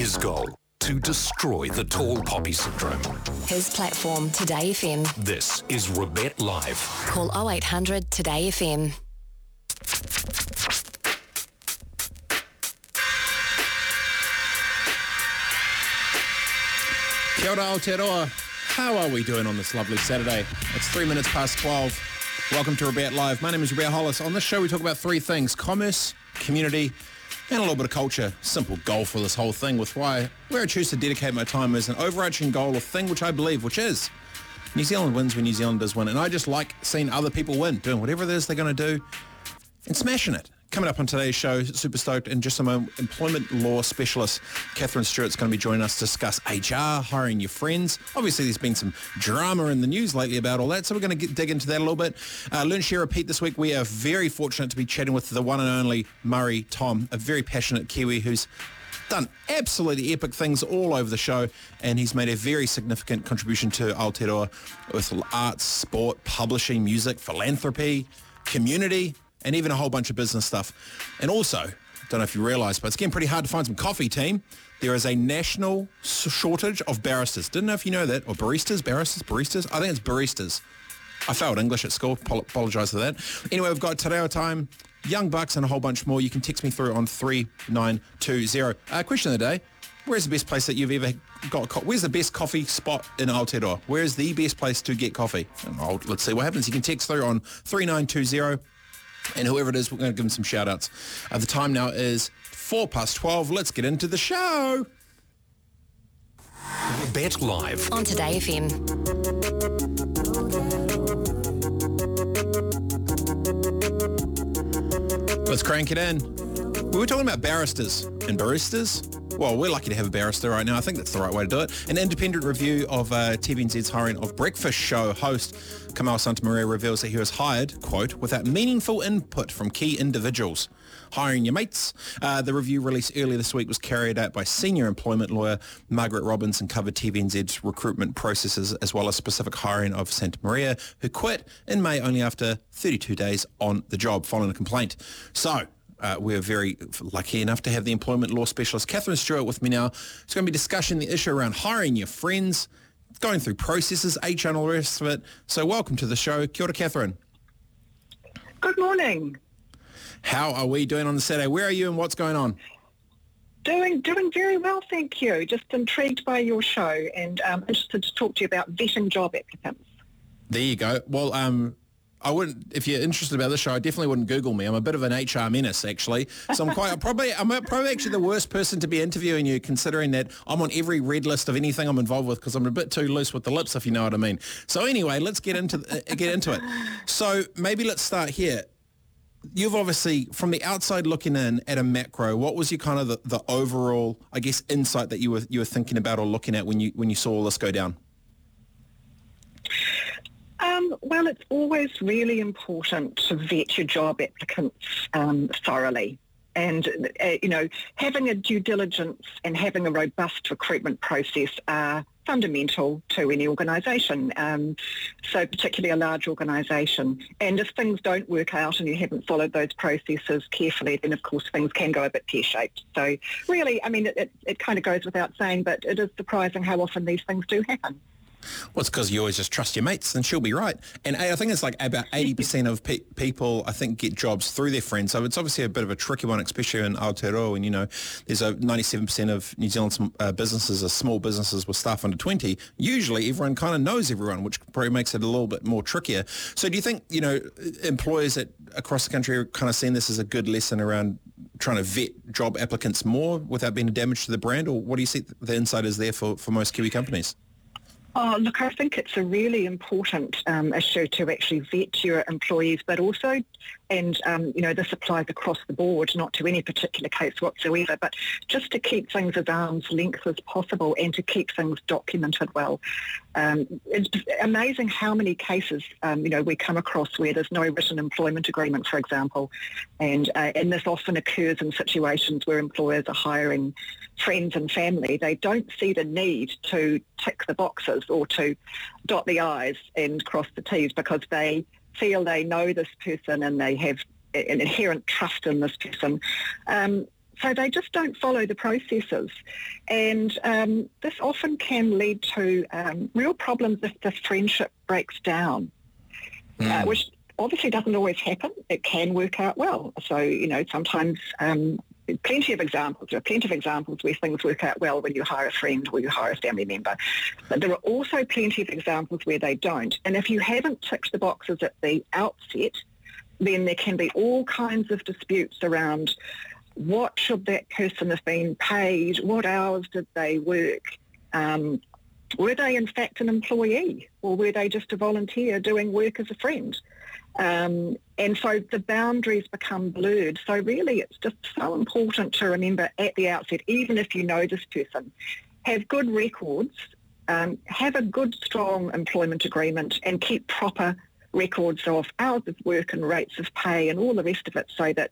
His goal, to destroy the tall poppy syndrome. His platform, Today FM. This is Robett Live. Call 0800 Today FM. Kia ora Aotearoa. How are we doing on this lovely Saturday? It's three minutes past 12. Welcome to Robett Live. My name is Robett Hollis. On this show we talk about three things, commerce, community, and a little bit of culture. Simple goal for this whole thing with why where I choose to dedicate my time is an overarching goal, a thing which I believe, which is New Zealand wins when New Zealanders win. And I just like seeing other people win, doing whatever it is they're going to do and smashing it. Coming up on today's show, super stoked, and just some employment law specialist, Catherine Stewart's going to be joining us to discuss HR, hiring your friends. Obviously, there's been some drama in the news lately about all that, so we're going to get, dig into that a little bit. Uh, Learn, Share, Repeat this week. We are very fortunate to be chatting with the one and only Murray Tom, a very passionate Kiwi who's done absolutely epic things all over the show and he's made a very significant contribution to Aotearoa with arts, sport, publishing, music, philanthropy, community, and even a whole bunch of business stuff. And also, don't know if you realise, but it's getting pretty hard to find some coffee, team. There is a national shortage of baristas. Didn't know if you know that. Or baristas, baristas, baristas. I think it's baristas. I failed English at school. Apologise for that. Anyway, we've got Te Reo Time, Young Bucks, and a whole bunch more. You can text me through on 3920. Uh, question of the day. Where's the best place that you've ever got? Co- Where's the best coffee spot in Aotearoa? Where's the best place to get coffee? Let's see what happens. You can text through on 3920. And whoever it is, we're going to give them some shout outs. Uh, the time now is 4 past 12. Let's get into the show. Bet Live. On Today FM. Let's crank it in. We were talking about barristers and baristas. Well, we're lucky to have a barrister right now. I think that's the right way to do it. An independent review of uh, TVNZ's hiring of Breakfast Show host Kamal Santamaria reveals that he was hired, quote, without meaningful input from key individuals. Hiring your mates. Uh, the review released earlier this week was carried out by senior employment lawyer Margaret Robins and covered TVNZ's recruitment processes as well as specific hiring of Santamaria, who quit in May only after 32 days on the job following a complaint. So, uh, we're very lucky enough to have the employment law specialist Catherine Stewart with me now. It's going to be discussing the issue around hiring your friends, going through processes, HR and all the rest of it. So welcome to the show. Kia ora, Catherine. Good morning. How are we doing on the Saturday? Where are you and what's going on? Doing doing very well, thank you. Just intrigued by your show and um, interested to talk to you about vetting job applicants. There you go. Well, um, I wouldn't, if you're interested about this show, I definitely wouldn't Google me. I'm a bit of an HR menace, actually. So I'm quite, I'm probably, I'm probably actually the worst person to be interviewing you, considering that I'm on every red list of anything I'm involved with because I'm a bit too loose with the lips, if you know what I mean. So anyway, let's get into uh, get into it. So maybe let's start here. You've obviously, from the outside looking in at a macro, what was your kind of the, the overall, I guess, insight that you were you were thinking about or looking at when you when you saw all this go down? Um, well, it's always really important to vet your job applicants um, thoroughly. And, uh, you know, having a due diligence and having a robust recruitment process are fundamental to any organisation, um, so particularly a large organisation. And if things don't work out and you haven't followed those processes carefully, then of course things can go a bit pear-shaped. So really, I mean, it, it, it kind of goes without saying, but it is surprising how often these things do happen. Well, it's because you always just trust your mates and she'll be right. And I think it's like about 80% of pe- people, I think, get jobs through their friends. So it's obviously a bit of a tricky one, especially in Aotearoa. And, you know, there's a 97% of New Zealand's uh, businesses are small businesses with staff under 20. Usually everyone kind of knows everyone, which probably makes it a little bit more trickier. So do you think, you know, employers that across the country are kind of seeing this as a good lesson around trying to vet job applicants more without being a damage to the brand? Or what do you see the insight is there for, for most Kiwi companies? Oh, look, I think it's a really important um, issue to actually vet your employees, but also, and um, you know, this applies across the board, not to any particular case whatsoever, but just to keep things as arm's length as possible and to keep things documented well. Um, it's amazing how many cases, um, you know, we come across where there's no written employment agreement, for example, and uh, and this often occurs in situations where employers are hiring friends and family. They don't see the need to tick the boxes or to dot the I's and cross the T's because they feel they know this person and they have an inherent trust in this person. Um, so they just don't follow the processes. And um, this often can lead to um, real problems if the friendship breaks down, mm. uh, which obviously doesn't always happen. It can work out well. So, you know, sometimes um, plenty of examples. There are plenty of examples where things work out well when you hire a friend or you hire a family member. But there are also plenty of examples where they don't. And if you haven't ticked the boxes at the outset, then there can be all kinds of disputes around what should that person have been paid, what hours did they work, um, were they in fact an employee or were they just a volunteer doing work as a friend? Um, and so the boundaries become blurred. So really it's just so important to remember at the outset, even if you know this person, have good records, um, have a good strong employment agreement and keep proper records of hours of work and rates of pay and all the rest of it so that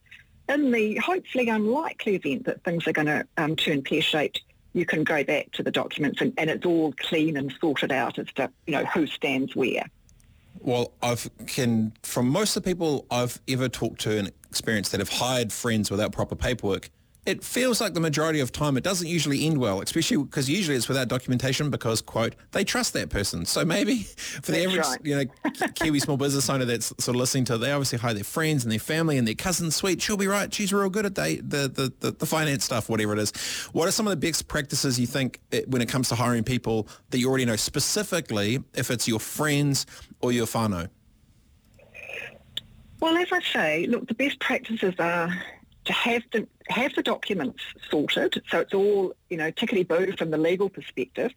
in the hopefully unlikely event that things are going to um, turn pear-shaped, you can go back to the documents and, and it's all clean and sorted out as to, you know, who stands where. Well, I've can from most of the people I've ever talked to and experienced that have hired friends without proper paperwork, it feels like the majority of time it doesn't usually end well, especially because usually it's without documentation because, quote, they trust that person. So maybe for the average, right. you know, Kiwi small business owner that's sort of listening to, they obviously hire their friends and their family and their cousins. Sweet, she'll be right. She's real good at the, the, the, the finance stuff, whatever it is. What are some of the best practices you think it, when it comes to hiring people that you already know, specifically if it's your friends or your whānau? Well, as I say, look, the best practices are to have the have the documents sorted, so it's all you know tickety boo from the legal perspective.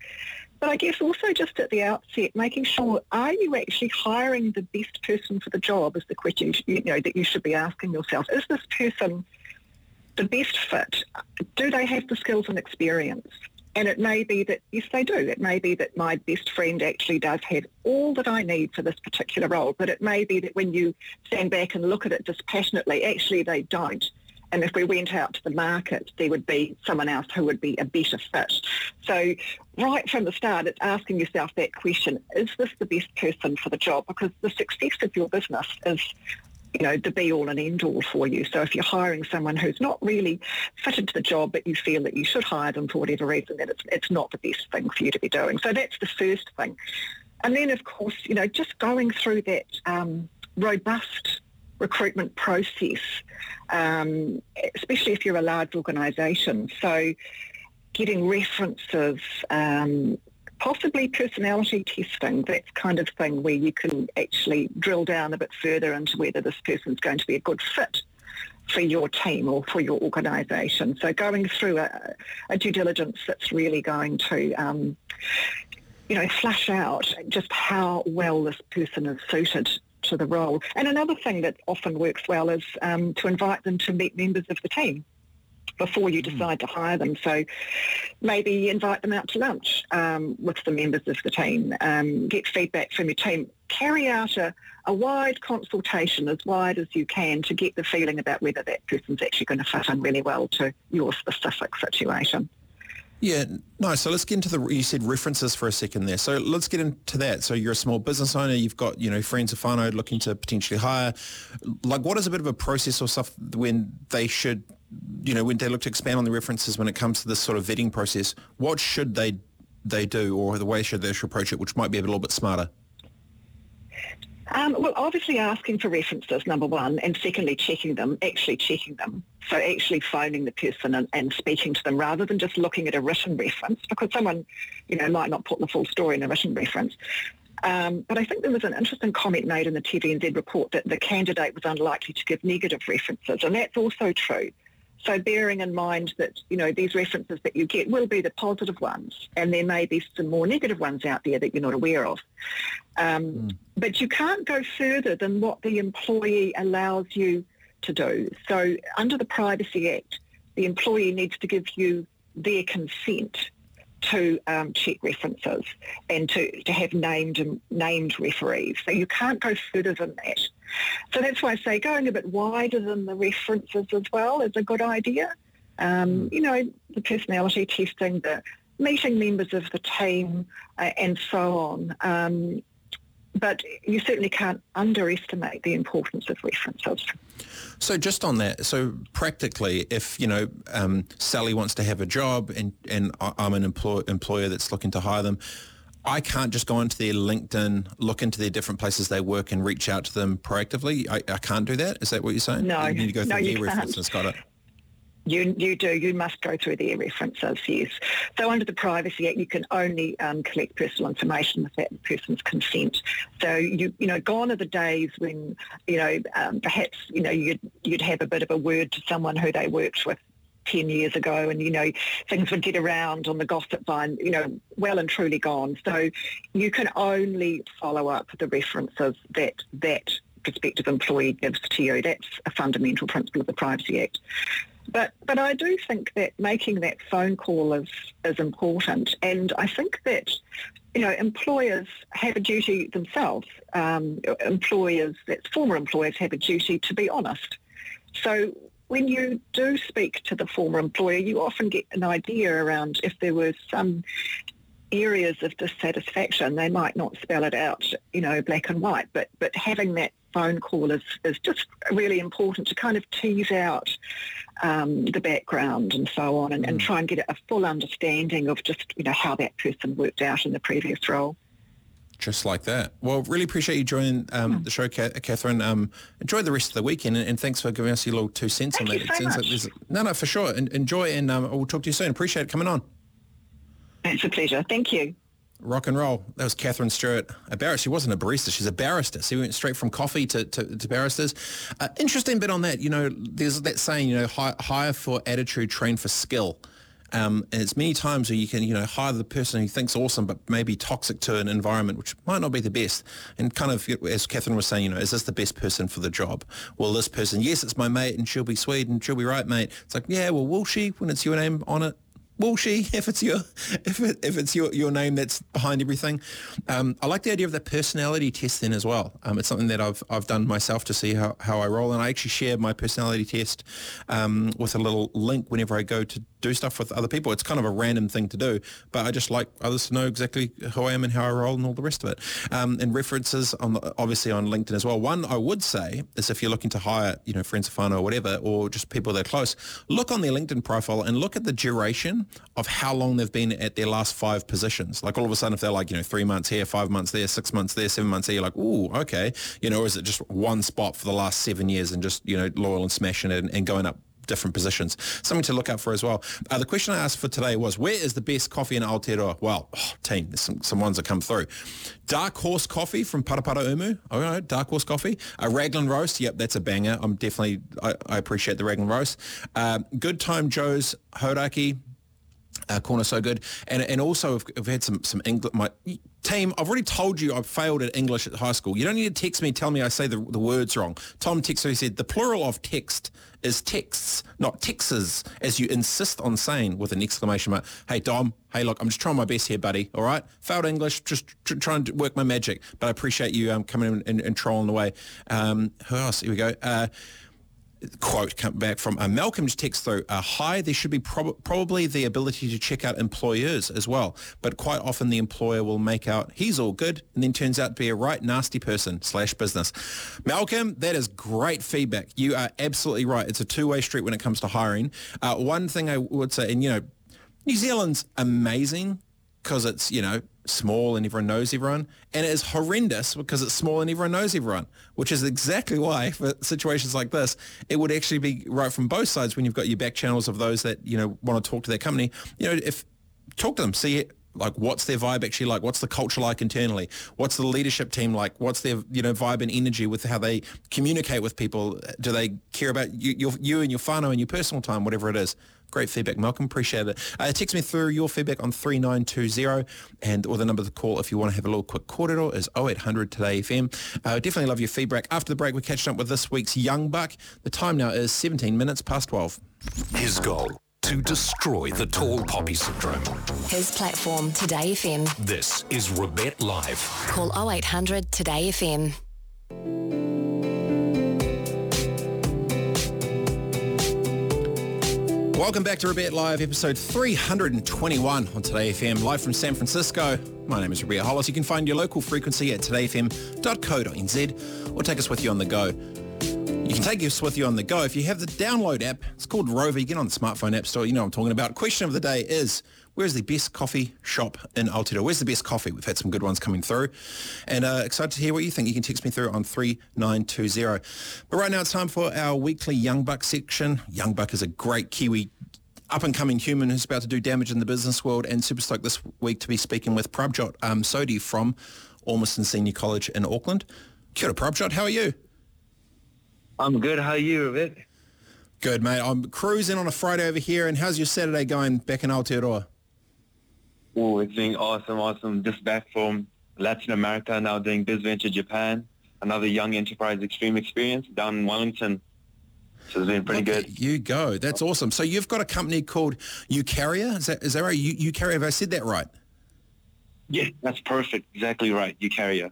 But I guess also just at the outset, making sure are you actually hiring the best person for the job is the question you know that you should be asking yourself. Is this person the best fit? Do they have the skills and experience? And it may be that, yes, they do. It may be that my best friend actually does have all that I need for this particular role, but it may be that when you stand back and look at it dispassionately, actually they don't. And if we went out to the market, there would be someone else who would be a better fit. So right from the start, it's asking yourself that question, is this the best person for the job? Because the success of your business is you know, the be all and end all for you. So if you're hiring someone who's not really fitted to the job, but you feel that you should hire them for whatever reason, then it's, it's not the best thing for you to be doing. So that's the first thing. And then, of course, you know, just going through that um, robust recruitment process, um, especially if you're a large organisation. So getting references, um, possibly personality testing, that kind of thing where you can actually drill down a bit further into whether this person's going to be a good fit for your team or for your organisation. So going through a, a, due diligence that's really going to, um, you know, flush out just how well this person is suited to the role. And another thing that often works well is um, to invite them to meet members of the team before you hmm. decide to hire them. So maybe invite them out to lunch um, with the members of the team, um, get feedback from your team, carry out a, a wide consultation, as wide as you can, to get the feeling about whether that person's actually going to fit in really well to your specific situation. Yeah, no. So let's get into the. You said references for a second there. So let's get into that. So you're a small business owner. You've got you know friends of whānau looking to potentially hire. Like, what is a bit of a process or stuff when they should, you know, when they look to expand on the references when it comes to this sort of vetting process? What should they they do, or the way should they should approach it, which might be a little bit smarter? Um, well, obviously asking for references, number one, and secondly, checking them, actually checking them. So actually phoning the person and, and, speaking to them rather than just looking at a written reference because someone, you know, might not put the full story in a written reference. Um, but I think there was an interesting comment made in the TVNZ report that the candidate was unlikely to give negative references, and that's also true. So bearing in mind that, you know, these references that you get will be the positive ones and there may be some more negative ones out there that you're not aware of. Um, mm. But you can't go further than what the employee allows you to do. So under the Privacy Act, the employee needs to give you their consent to um, check references and to, to have named named referees. So you can't go further than that. So that's why I say going a bit wider than the references as well is a good idea. Um, hmm. you know, the personality testing, the meeting members of the team, uh, and so on. Um, but you certainly can't underestimate the importance of references. So just on that, so practically, if you know um, Sally wants to have a job and and I'm an employ- employer that's looking to hire them, I can't just go onto their LinkedIn, look into their different places they work, and reach out to them proactively. I, I can't do that. Is that what you're saying? No, you need to go through no, their references. Got it. You, you do. You must go through their references, yes. So under the Privacy Act, you can only um, collect personal information with that person's consent. So you, you know, gone are the days when, you know, um, perhaps, you know, you'd, you'd have a bit of a word to someone who they worked with 10 years ago and, you know, things would get around on the gossip vine, you know, well and truly gone. So you can only follow up the references that that prospective employee gives to you. That's a fundamental principle of the Privacy Act. But but I do think that making that phone call is is important, and I think that you know employers have a duty themselves. Um, employers, that's former employers, have a duty to be honest. So when you do speak to the former employer, you often get an idea around if there was some areas of dissatisfaction. They might not spell it out, you know, black and white, but but having that phone call is, is just really important to kind of tease out um, the background and so on and, and try and get a full understanding of just, you know, how that person worked out in the previous role. Just like that. Well, really appreciate you joining um, the show, Ca- Catherine. Um, enjoy the rest of the weekend, and, and thanks for giving us your little two cents Thank on you that. so sounds much. there's no, no, for sure. En- enjoy, and um, we'll talk to you soon. Appreciate it coming on. It's a pleasure. Thank you. Rock and roll. That was Catherine Stewart, a barrister. She wasn't a barista. She's a barrister. So we went straight from coffee to, to, to barristers. Uh, interesting bit on that. You know, there's that saying, you know, hi- hire for attitude, train for skill. Um, and it's many times where you can, you know, hire the person who thinks awesome, but maybe toxic to an environment, which might not be the best. And kind of, as Catherine was saying, you know, is this the best person for the job? Well, this person, yes, it's my mate and she'll be sweet and she'll be right, mate. It's like, yeah, well, will she when it's your name on it? Will she if it's your if it, if it's your, your name that's behind everything. Um, I like the idea of the personality test then as well. Um, it's something that I've I've done myself to see how, how I roll. And I actually share my personality test um, with a little link whenever I go to do stuff with other people. It's kind of a random thing to do but I just like others to know exactly who I am and how I roll and all the rest of it. Um, and references on the, obviously on LinkedIn as well. One I would say is if you're looking to hire you know friends of whānau or whatever or just people that are close look on their LinkedIn profile and look at the duration of how long they've been at their last five positions. Like all of a sudden, if they're like, you know, three months here, five months there, six months there, seven months there, you're like, ooh, okay. You know, or is it just one spot for the last seven years and just, you know, loyal and smashing it and, and going up different positions. Something to look out for as well. Uh, the question I asked for today was, where is the best coffee in Aotearoa? Well, oh, team, there's some, some ones that come through. Dark Horse Coffee from Paraparaumu. All right, Dark Horse Coffee. A Raglan Roast. Yep, that's a banger. I'm definitely, I, I appreciate the Raglan Roast. Uh, Good Time Joe's Hauraki. Uh, corner so good, and and also I've, I've had some some English. My team, I've already told you I failed at English at high school. You don't need to text me tell me I say the, the words wrong. Tom texted he said the plural of text is texts, not texts, as you insist on saying with an exclamation mark. Hey Dom, hey look, I'm just trying my best here, buddy. All right, failed English, just tr- trying to work my magic. But I appreciate you um, coming in and, and trolling away. Um, who else? Here we go. Uh, quote come back from uh, Malcolm just text though uh, hi there should be prob- probably the ability to check out employers as well but quite often the employer will make out he's all good and then turns out to be a right nasty person slash business. Malcolm that is great feedback. You are absolutely right. It's a two-way street when it comes to hiring. Uh, one thing I would say and you know New Zealand's amazing because it's, you know, small and everyone knows everyone. And it is horrendous because it's small and everyone knows everyone, which is exactly why for situations like this, it would actually be right from both sides when you've got your back channels of those that, you know, want to talk to their company. You know, if talk to them, see like what's their vibe actually like? What's the culture like internally? What's the leadership team like? What's their you know vibe and energy with how they communicate with people? Do they care about you, your, you and your whānau and your personal time whatever it is? Great feedback malcolm. Appreciate it. Uh, text me through your feedback on 3920 and or the number to call if you want to have a little quick corridor is 0800 today fm uh, definitely love your feedback. After the break we're catching up with this week's young buck. The time now is 17 minutes past 12 His goal, to destroy the tall poppy syndrome. His platform, Today FM. This is Robett Live. Call 0800 Today FM. Welcome back to Robett Live, episode 321 on Today FM, live from San Francisco. My name is Robett Hollis. You can find your local frequency at todayfm.co.nz or take us with you on the go. You can take us with you on the go if you have the download app. It's called Rover. You get on the smartphone app store. You know what I'm talking about. Question of the day is, where's the best coffee shop in Aotearoa? Where's the best coffee? We've had some good ones coming through. And uh, excited to hear what you think. You can text me through on 3920. But right now it's time for our weekly Young Buck section. Young Buck is a great Kiwi up-and-coming human who's about to do damage in the business world and super stoked this week to be speaking with Prabjot um, Sodhi from Ormiston Senior College in Auckland. Kia ora, Prabjot. How are you? I'm good. How are you, Ravit? Good, mate. I'm cruising on a Friday over here. And how's your Saturday going back in Aotearoa? Oh, it's been awesome, awesome. Just back from Latin America, now doing BizVenture Japan. Another young enterprise extreme experience down in Wellington. So it's been pretty Look good. You go. That's awesome. So you've got a company called Eukarya. Is that is that right? You. Have I said that right? Yeah, that's perfect. Exactly right. Eukarya.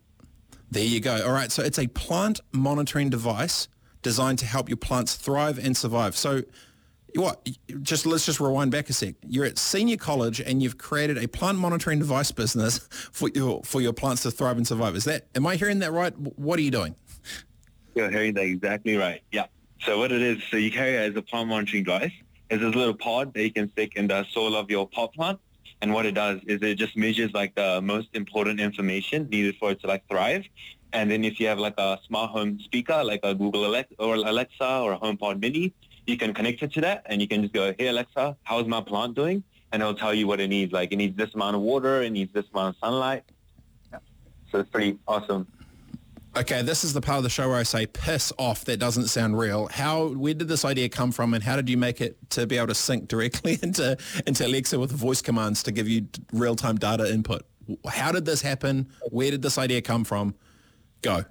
There you go. All right. So it's a plant monitoring device designed to help your plants thrive and survive. So what? Just let's just rewind back a sec. You're at senior college and you've created a plant monitoring device business for your for your plants to thrive and survive. Is that? Am I hearing that right? What are you doing? You're hearing that exactly right. Yeah. So what it is, so Eukarya is a plant monitoring device. It's this little pod that you can stick in the soil of your pot plant. And what it does is it just measures like the most important information needed for it to like thrive. And then if you have like a smart home speaker, like a Google Alexa or Alexa or a HomePod Mini, you can connect it to that and you can just go, hey Alexa, how's my plant doing? And it'll tell you what it needs. Like it needs this amount of water, it needs this amount of sunlight. So it's pretty awesome. Okay, this is the part of the show where I say piss off. That doesn't sound real. How? Where did this idea come from, and how did you make it to be able to sync directly into into Alexa with voice commands to give you real time data input? How did this happen? Where did this idea come from? Go.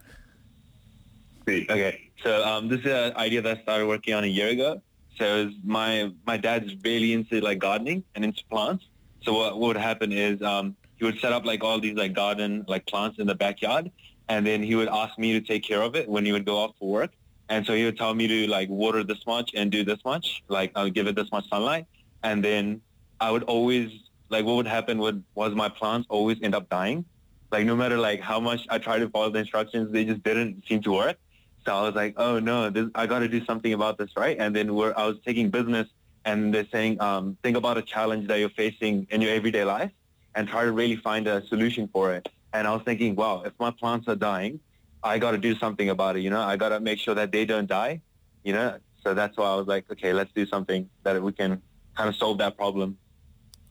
Okay, so um, this is an idea that I started working on a year ago. So my my dad's really into like gardening and into plants. So what, what would happen is um, he would set up like all these like garden like plants in the backyard, and then he would ask me to take care of it when he would go off for work. And so he would tell me to like water this much and do this much, like I'll give it this much sunlight, and then I would always like what would happen would was my plants always end up dying. Like no matter like how much I tried to follow the instructions, they just didn't seem to work. So I was like, oh no, this, I got to do something about this, right? And then I was taking business, and they're saying, um, think about a challenge that you're facing in your everyday life, and try to really find a solution for it. And I was thinking, wow, if my plants are dying, I got to do something about it. You know, I got to make sure that they don't die. You know, so that's why I was like, okay, let's do something that we can kind of solve that problem.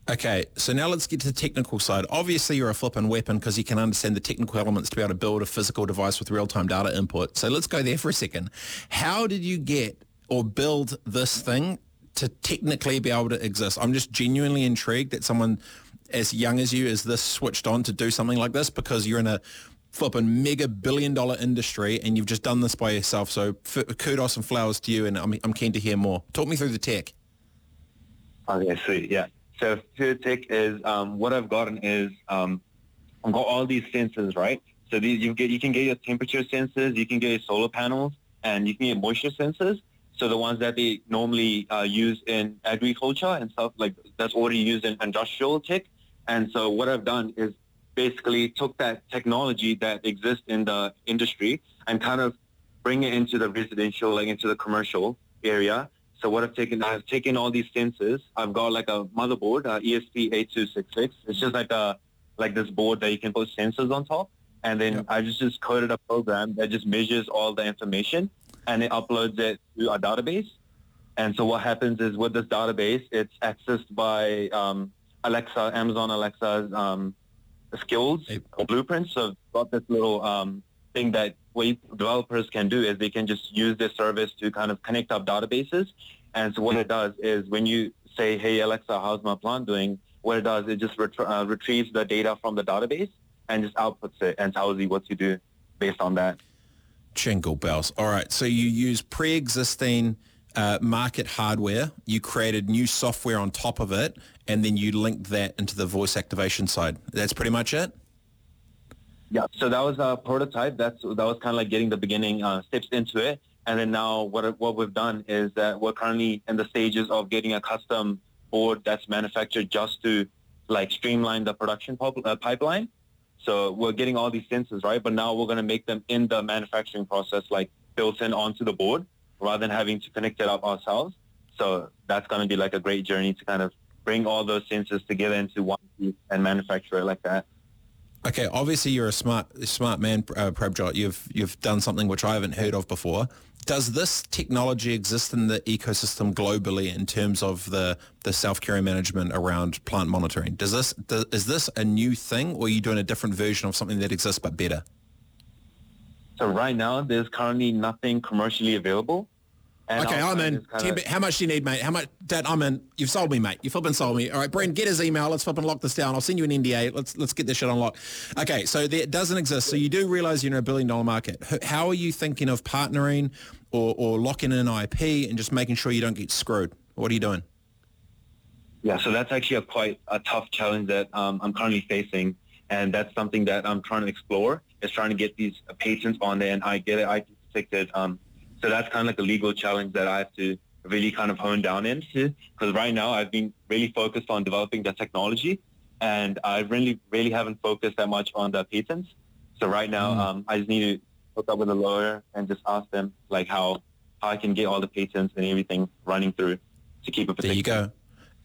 Okay, so now let's get to the technical side. Obviously, you're a flippin' weapon because you can understand the technical elements to be able to build a physical device with real-time data input. So let's go there for a second. How did you get or build this thing to technically be able to exist? I'm just genuinely intrigued that someone as young as you is this switched on to do something like this because you're in a flipping mega billion dollar industry and you've just done this by yourself. So kudos and flowers to you and I'm, I'm keen to hear more. Talk me through the tech. Okay, sweet. Yeah. So Tech is um, what I've gotten is um, I've got all these sensors, right? So these you get you can get your temperature sensors, you can get your solar panels, and you can get moisture sensors. So the ones that they normally uh, use in agriculture and stuff like that's already used in industrial tech. And so what I've done is basically took that technology that exists in the industry and kind of bring it into the residential, like into the commercial area. So what I've taken, I've taken all these sensors. I've got like a motherboard, uh, ESP8266. It's just like a like this board that you can put sensors on top, and then Yep. I just just coded a program that just measures all the information and it uploads it to a database. And so what happens is with this database, it's accessed by um, Alexa, Amazon Alexa's um, skills Hey. or blueprints. So it's got this little um, thing that what developers can do is they can just use this service to kind of connect up databases. And so what it does is when you say, hey, Alexa, how's my plant doing? What it does, it just ret- uh, retrieves the data from the database and just outputs it and tells you what to do based on that. Jingle bells. All right. So you use pre-existing uh, market hardware. You created new software on top of it, and then you linked that into the voice activation side. That's pretty much it. Yeah. So that was a prototype. That's that was kind of like getting the beginning uh, steps into it. And then now what what we've done is that we're currently in the stages of getting a custom board that's manufactured just to like streamline the production uh, pipeline. So we're getting all these sensors, right? But now we're going to make them in the manufacturing process, like built in onto the board rather than having to connect it up ourselves. So that's going to be like a great journey to kind of bring all those sensors together into one piece and manufacture it like that. Okay, obviously you're a smart smart man, uh, Prabjot. You've you've done something which I haven't heard of before. Does this technology exist in the ecosystem globally in terms of the the self care management around plant monitoring? Does this does, is this a new thing, or are you doing a different version of something that exists but better? So right now, there's currently nothing commercially available. And okay, I'm in. Kinda... how much do you need, mate? How much? Dad, I'm in. You've sold me, mate. You've flipping sold me. All right, Brent, get his email. Let's flip and lock this down. I'll send you an NDA. Let's let's get this shit unlocked. Okay, so that doesn't exist. So you do realize you're in a billion dollar market. How are you thinking of partnering or, or locking in an IP and just making sure you don't get screwed? What are you doing? Yeah, so that's actually a quite a tough challenge that um, I'm currently facing, and that's something that I'm trying to explore. Is trying to get these patents on there and I get it IP protected. Um, so that's kind of like a legal challenge that I have to really kind of hone down into because right now I've been really focused on developing the technology and I really, really haven't focused that much on the patents. So right now mm. um, I just need to hook up with a lawyer and just ask them like how, how I can get all the patents and everything running through to keep it. There you go.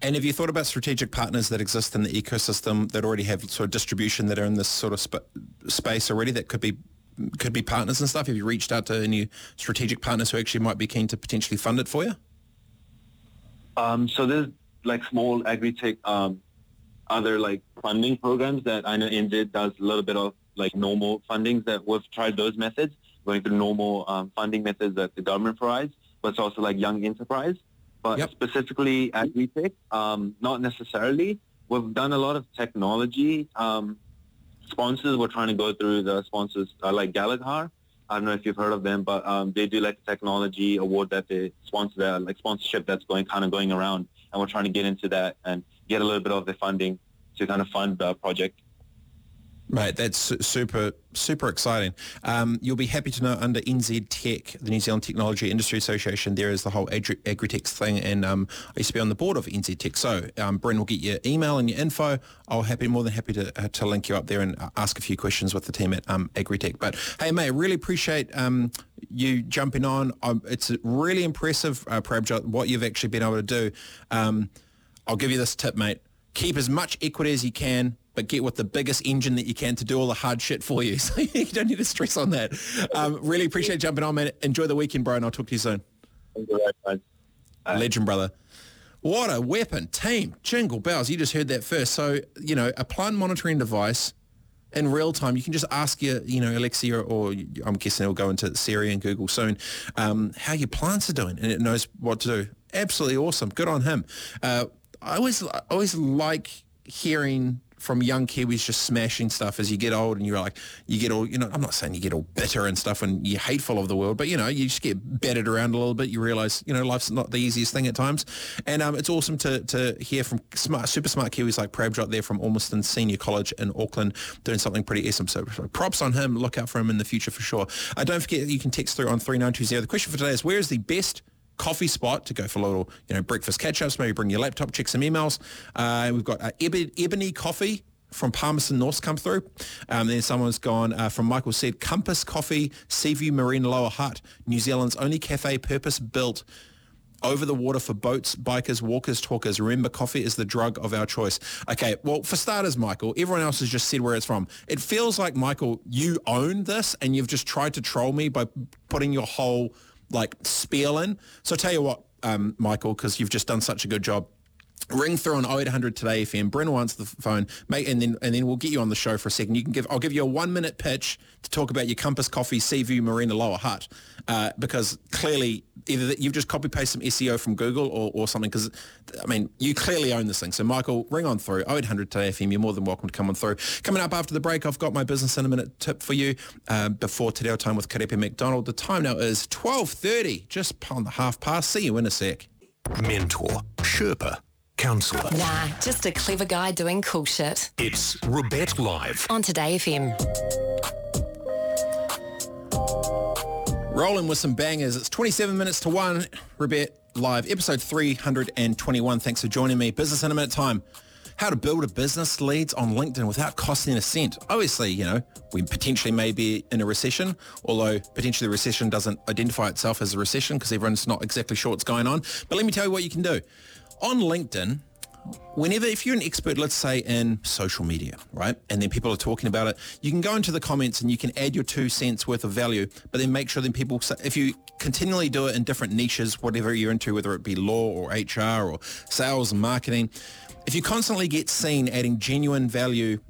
And have you thought about strategic partners that exist in the ecosystem that already have sort of distribution that are in this sort of sp- space already that could be could be partners and stuff? Have you reached out to any strategic partners who actually might be keen to potentially fund it for you? Um, so there's like small agri-tech, um, other like funding programs that I know NZ does a little bit of like normal fundings that we've tried those methods, going through normal um, funding methods that the government provides, but it's also like young enterprise. But yep. specifically agri-tech, um, not necessarily. We've done a lot of technology um, sponsors we're trying to go through the sponsors uh, like Gallagher. I don't know if you've heard of them, but um, they do like a technology award that they sponsor, that, like sponsorship that's going kind of going around, and we're trying to get into that and get a little bit of the funding to kind of fund the project. Mate, that's super, super exciting. Um, you'll be happy to know under NZ Tech, the New Zealand Technology Industry Association, there is the whole Agri- Agritech thing, and um, I used to be on the board of NZ Tech. So um, Brent will get your email and your info. I'll happy, more than happy to, uh, to link you up there and uh, ask a few questions with the team at um, Agritech. But hey, mate, really appreciate um, you jumping on. Um, it's really impressive, uh, what you've actually been able to do. Um, I'll give you this tip, mate. Keep as much equity as you can but get with the biggest engine that you can to do all the hard shit for you. So you don't need to stress on that. Um, really appreciate jumping on, man. Enjoy the weekend, bro, and I'll talk to you soon. Legend, brother. What a weapon. Team, jingle bells. You just heard that first. So, you know, a plant monitoring device in real time. You can just ask your, you know, Alexia or I'm guessing it'll go into Siri and Google soon, um, how your plants are doing and it knows what to do. Absolutely awesome. Good on him. Uh, I always, I always like hearing from young Kiwis just smashing stuff as you get old and you're like, you get all, you know, I'm not saying you get all bitter and stuff and you're hateful of the world, but you know, you just get battered around a little bit. You realize, you know, life's not the easiest thing at times. And um, it's awesome to, to hear from smart, super smart Kiwis like Prabjot there from Ormiston Senior College in Auckland doing something pretty awesome. So props on him. Look out for him in the future for sure. Uh, don't forget you can text through on 3920. The question for today is where is the best coffee spot to go for a little, you know, breakfast catch-ups, maybe bring your laptop, check some emails. Uh, we've got uh, Ebony Coffee from Palmerston North come through. Um, then someone's gone uh, from Michael said, Compass Coffee, Seaview Marina Lower Hutt, New Zealand's only cafe purpose-built over the water for boats, bikers, walkers, talkers. Remember, coffee is the drug of our choice. Okay, well, for starters, Michael, everyone else has just said where it's from. It feels like, Michael, you own this and you've just tried to troll me by putting your whole like spiel in. So I tell you what, um, Michael, because you've just done such a good job. Ring through on 0800 today FM. Brent will answer the phone, mate, and then and then we'll get you on the show for a second. You can give I'll give you a one minute pitch to talk about your Compass Coffee Seaview Marina Lower Hutt uh, because clearly either you've just copy paste some SEO from Google or, or something. Because I mean, you clearly own this thing. So Michael, ring on through 0800 today FM. You're more than welcome to come on through. Coming up after the break, I've got my business in a minute tip for you uh, before Te Time with Karepe McDonald. The time now is 12:30, just on the half past. See you in a sec. Mentor, Sherpa counsellor. Nah, just a clever guy doing cool shit. It's Robett Live. On Today FM. Rolling with some bangers. It's 27 minutes to 1. Robett Live, episode 321. Thanks for joining me. Business in a minute time. How to build a business leads on LinkedIn without costing a cent. Obviously, you know, we potentially may be in a recession, although potentially the recession doesn't identify itself as a recession because everyone's not exactly sure what's going on. But let me tell you what you can do. On LinkedIn, whenever, if you're an expert, let's say in social media, right, and then people are talking about it, you can go into the comments and you can add your two cents worth of value, but then make sure then people, if you continually do it in different niches, whatever you're into, whether it be law or HR or sales and marketing, if you constantly get seen adding genuine value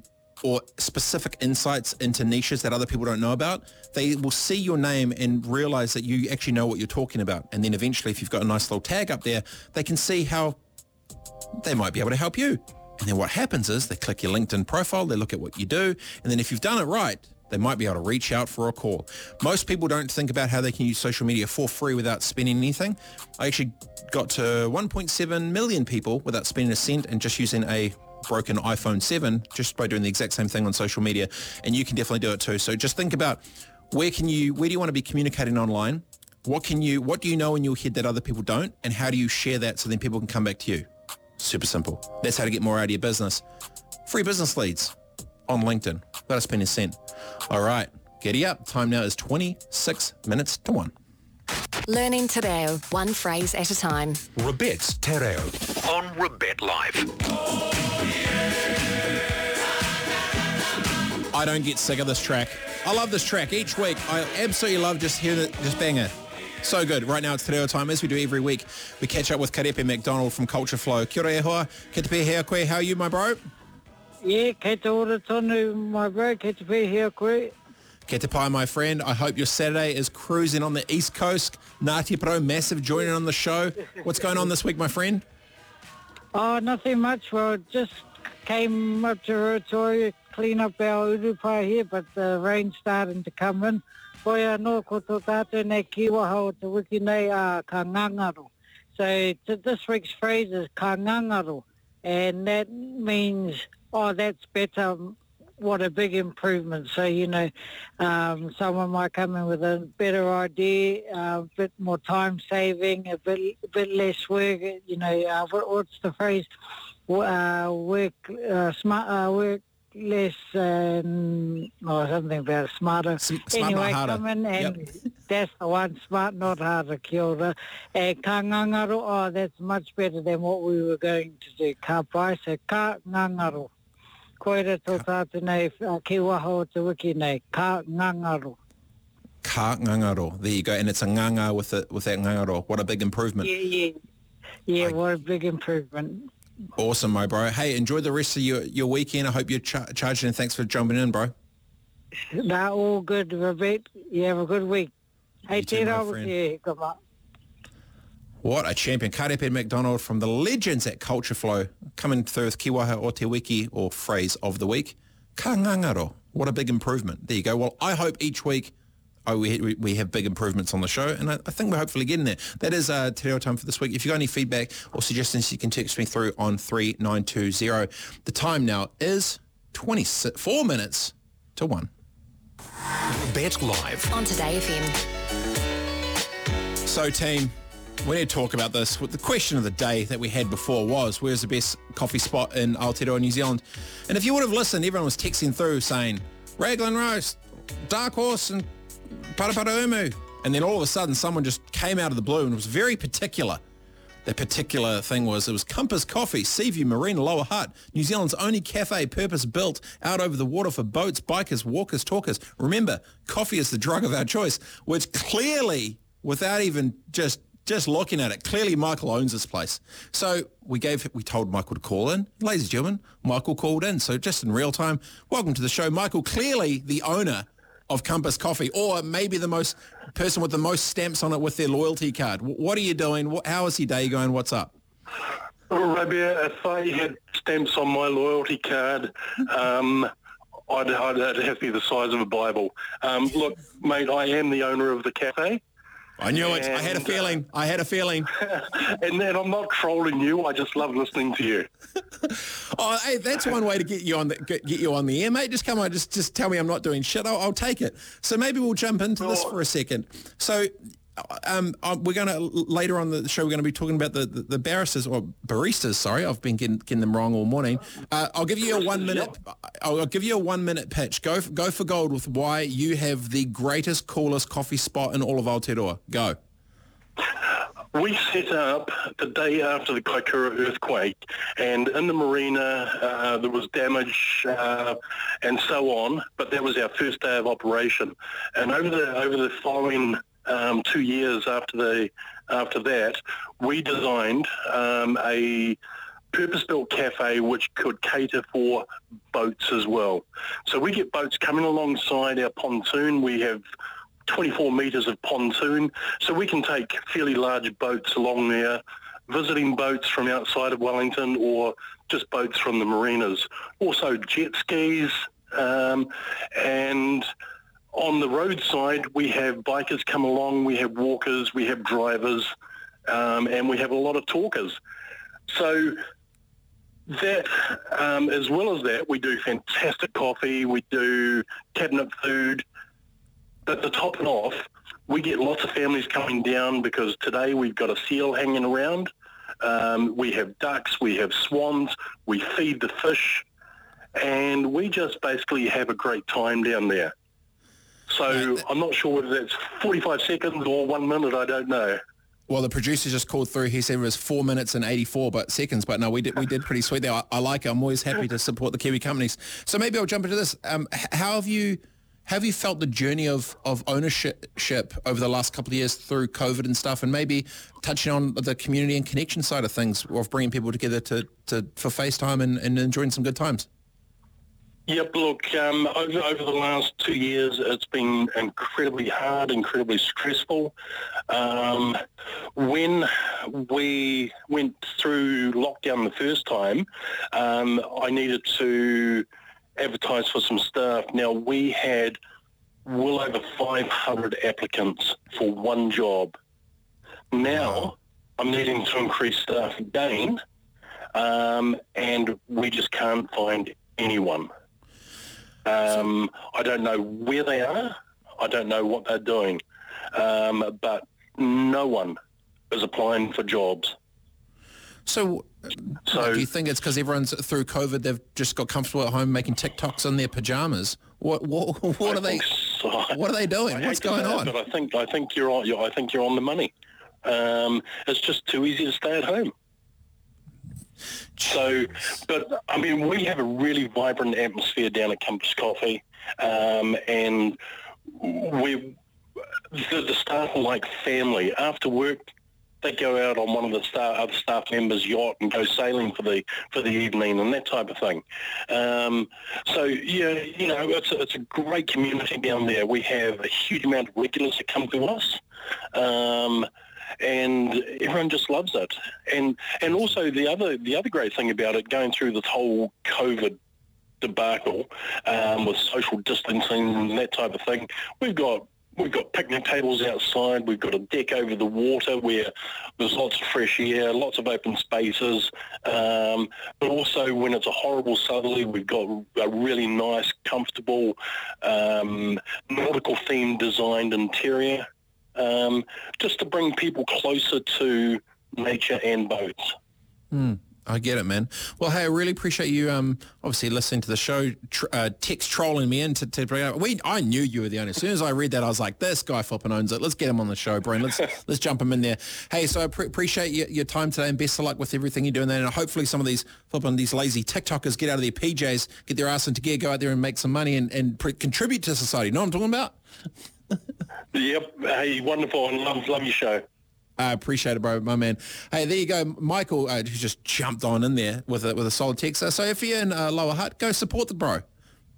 or specific insights into niches that other people don't know about, they will see your name and realize that you actually know what you're talking about. And then eventually, if you've got a nice little tag up there, they can see how they might be able to help you. And then what happens is they click your LinkedIn profile, they look at what you do, and then if you've done it right, they might be able to reach out for a call. Most people don't think about how they can use social media for free without spending anything. I actually got to 1.7 million people without spending a cent and just using a broken iPhone 7 just by doing the exact same thing on social media. And you can definitely do it too. So just think about where can you, where do you want to be communicating online? What can you, what do you know in your head that other people don't? And how do you share that so then people can come back to you? Super simple. That's how to get more out of your business. Free business leads on LinkedIn without spending a cent. All right, giddy up. Time now is 26 minutes to 1. Learning Te Reo, one phrase at a time. Robett's Te Reo on Robett Live. I don't get sick of this track. I love this track each week. I absolutely love just hearing it, just bang it. So good. Right now it's Te Reo time, as we do every week. We catch up with Karepe McDonald from Culture Flow. Kia ora e hoa. Ke te pēhea koe. How are you, my bro? Yeah, kei te ora tonu, my bro, kei te pēhea koe. Ke te pai, my friend. I hope your Saturday is cruising on the East Coast. Ngāti Pro, massive joining on the show. What's going on this week, my friend? Oh, nothing much. Well, just came up to Rotorua, clean up our urupa here, but the rain starting to come in. Hoi anō ko tō tātou nei kiwaha o te wiki nei a ka ngangaro. So this week's phrase is ka ngangaro, and that means, oh, that's better. What a big improvement. So, you know, um, someone might come in with a better idea, uh, a bit more time saving, a bit, a bit less work. You know, uh, what, what's the phrase? Uh, work, uh, smart, uh, work less, um, or something about smarter. Sm- smart, not harder. come in and Yep. that's the one, smart, not harder, kia ora. E ka ngangaro, oh, that's much better than what we were going to do. Ka pai, so ka ngangaro. Koira tō tātou nei, uh, ki waho o te wiki nei, ka ngangaro. Ka ngangaro. There you go. And it's a nganga with, it, with that ngangaro. What a big improvement. Yeah, yeah. Yeah, what a big improvement. Awesome, my bro. Hey, enjoy the rest of your, your weekend. I hope you're cha- charging and thanks for jumping in, bro. Nah, all good, Robert. You have a good week. Hey, You too, te my friend. ki, come on. What a champion. Karepe McDonald from the legends at Culture Flow coming through with Kiwaha o Te Wiki or phrase of the week. Ka ngangaro. What a big improvement. There you go. Well, I hope each week oh, we, we- we have big improvements on the show, and I, I think we're hopefully getting there. That is uh, Te Reo time for this week. If you've got any feedback or suggestions, you can text me through on 3920. The time now is 24 minutes to 1. Bet Live. On Today FM. So, team, we need to talk about this. The question of the day that we had before was, where's the best coffee spot in Aotearoa, New Zealand? And if you would have listened, everyone was texting through saying, Raglan Roast, Dark Horse and Umu. And then all of a sudden, someone just came out of the blue and was very particular. The particular thing was it was Compass Coffee, Seaview Marina Lower Hutt, New Zealand's only cafe purpose-built out over the water for boats, bikers, walkers, talkers. Remember, coffee is the drug of our choice, which clearly, without even just just looking at it, clearly Michael owns this place. So we gave we told Michael to call in. Ladies and gentlemen, Michael called in. So just in real time, welcome to the show. Michael, clearly the owner of Compass Coffee, or maybe the most person with the most stamps on it with their loyalty card. What are you doing? How is your day going? What's up? Rabia, if I had stamps on my loyalty card, um, I'd, I'd, it'd have to be the size of a Bible. Um, look, mate, I am the owner of the cafe. I knew it. I had a uh, feeling. I had a feeling. and then I'm not trolling you. I just love listening to you. Oh, hey, that's one way to get you on the get, get you on the air, mate. Just come on, just just tell me I'm not doing shit. I'll, I'll take it. So maybe we'll jump into this for a second. So. Um, uh, we're going to later on the show. We're going to be talking about the, the, the barristers or baristas. Sorry, I've been getting, getting them wrong all morning. Uh, I'll give you a one minute. I'll, I'll give you a one minute pitch. Go f- go for gold with why you have the greatest, coolest coffee spot in all of Aotearoa. Go. We set up the day after the Kaikoura earthquake, and in the marina uh, there was damage uh, and so on. But that was our first day of operation, and over the over the following um, two years after the after that, we designed um, a purpose-built cafe which could cater for boats as well. So we get boats coming alongside our pontoon. We have 24 metres of pontoon, so we can take fairly large boats along there, visiting boats from outside of Wellington or just boats from the marinas. Also jet skis, um, and on the roadside we have bikers come along, we have walkers, we have drivers, um, and we have a lot of talkers. So that, um, as well as that, we do fantastic coffee, we do cabinet food, but to top it off, we get lots of families coming down because today we've got a seal hanging around. Um, we have ducks, we have swans, we feed the fish, and we just basically have a great time down there. So I'm not sure whether that's 45 seconds or one minute, I don't know. Well, the producer just called through. He said it was four minutes and 84 but seconds. But no, we did we did pretty sweet there. I, I like it. I'm always happy to support the Kiwi companies. So maybe I'll jump into this. Um, how have you have you felt the journey of of ownership over the last couple of years through COVID and stuff, and maybe touching on the community and connection side of things of bringing people together to, to for FaceTime and, and enjoying some good times. Yep, look, um, over, over the last two years, it's been incredibly hard, incredibly stressful. Um, when we went through lockdown the first time, um, I needed to advertise for some staff. Now, we had well over 500 applicants for one job. Now, I'm needing to increase staff again, um, and we just can't find anyone. Um, I don't know where they are. I don't know what they're doing. Um, but no one is applying for jobs. So, So do you think it's because everyone's through COVID? They've just got comfortable at home making TikToks in their pajamas. What what what are they? so. What are they doing? hate What's going on? But I think I think you're on. I think you're on the money. Um, it's just too easy to stay at home. So, but I mean, we have a really vibrant atmosphere down at Compass Coffee, um, and we the, the staff are like family. After work, they go out on one of the other staff members' yacht and go sailing for the for the evening and that type of thing. Um, so yeah, you know, it's a, it's a great community down there. We have a huge amount of regulars that come to us. Um, and everyone just loves it. And and also the other the other great thing about it, going through this whole COVID debacle um, with social distancing and that type of thing, we've got we've got picnic tables outside. We've got a deck over the water where there's lots of fresh air, lots of open spaces. Um, but also when it's a horrible southerly, we've got a really nice, comfortable, um, nautical themed designed interior um, just to bring people closer to nature and boats. I get it, man. Well, hey, I really appreciate you. Um, obviously listening to the show, tr- uh, text trolling me in to, to bring it up. We, I knew you were the owner. As soon as I read that, I was like, this guy flipping owns it. Let's get him on the show, Brian. Let's let's jump him in there. Hey, so I pre- appreciate your, your time today and best of luck with everything you're doing there. And hopefully some of these flipping these lazy TikTokers get out of their PJs, get their ass into gear, go out there and make some money and, and pre- contribute to society. You know what I'm talking about? Yep. Hey, wonderful. And love, love your show. I appreciate it, bro, my man. Hey, there you go, Michael, uh, who just jumped on in there with a, with a solid text. Uh, So if you're in uh, Lower Hutt, go support the bro.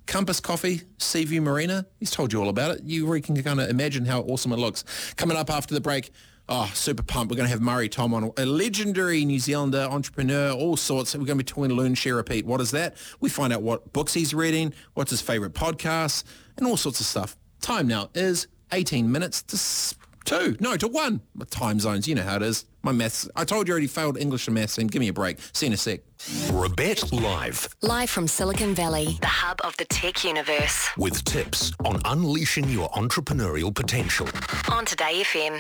Compass Coffee, Seaview Marina. He's told you all about it. You can kind of imagine how awesome it looks. Coming up after the break, oh, super pumped. We're going to have Murray Thom on, a legendary New Zealander, entrepreneur, all sorts. We're going to be talking Learn Share Repeat. What is that? We find out what books he's reading, what's his favorite podcasts, and all sorts of stuff. Time now is 18 minutes to s- Two. No, to one. Time zones, you know how it is. My maths. I told you I already failed English and maths, and give me a break. See you in a sec. Robett Live Live from Silicon Valley, the hub of the tech universe. with tips on unleashing your entrepreneurial potential. On Today FM.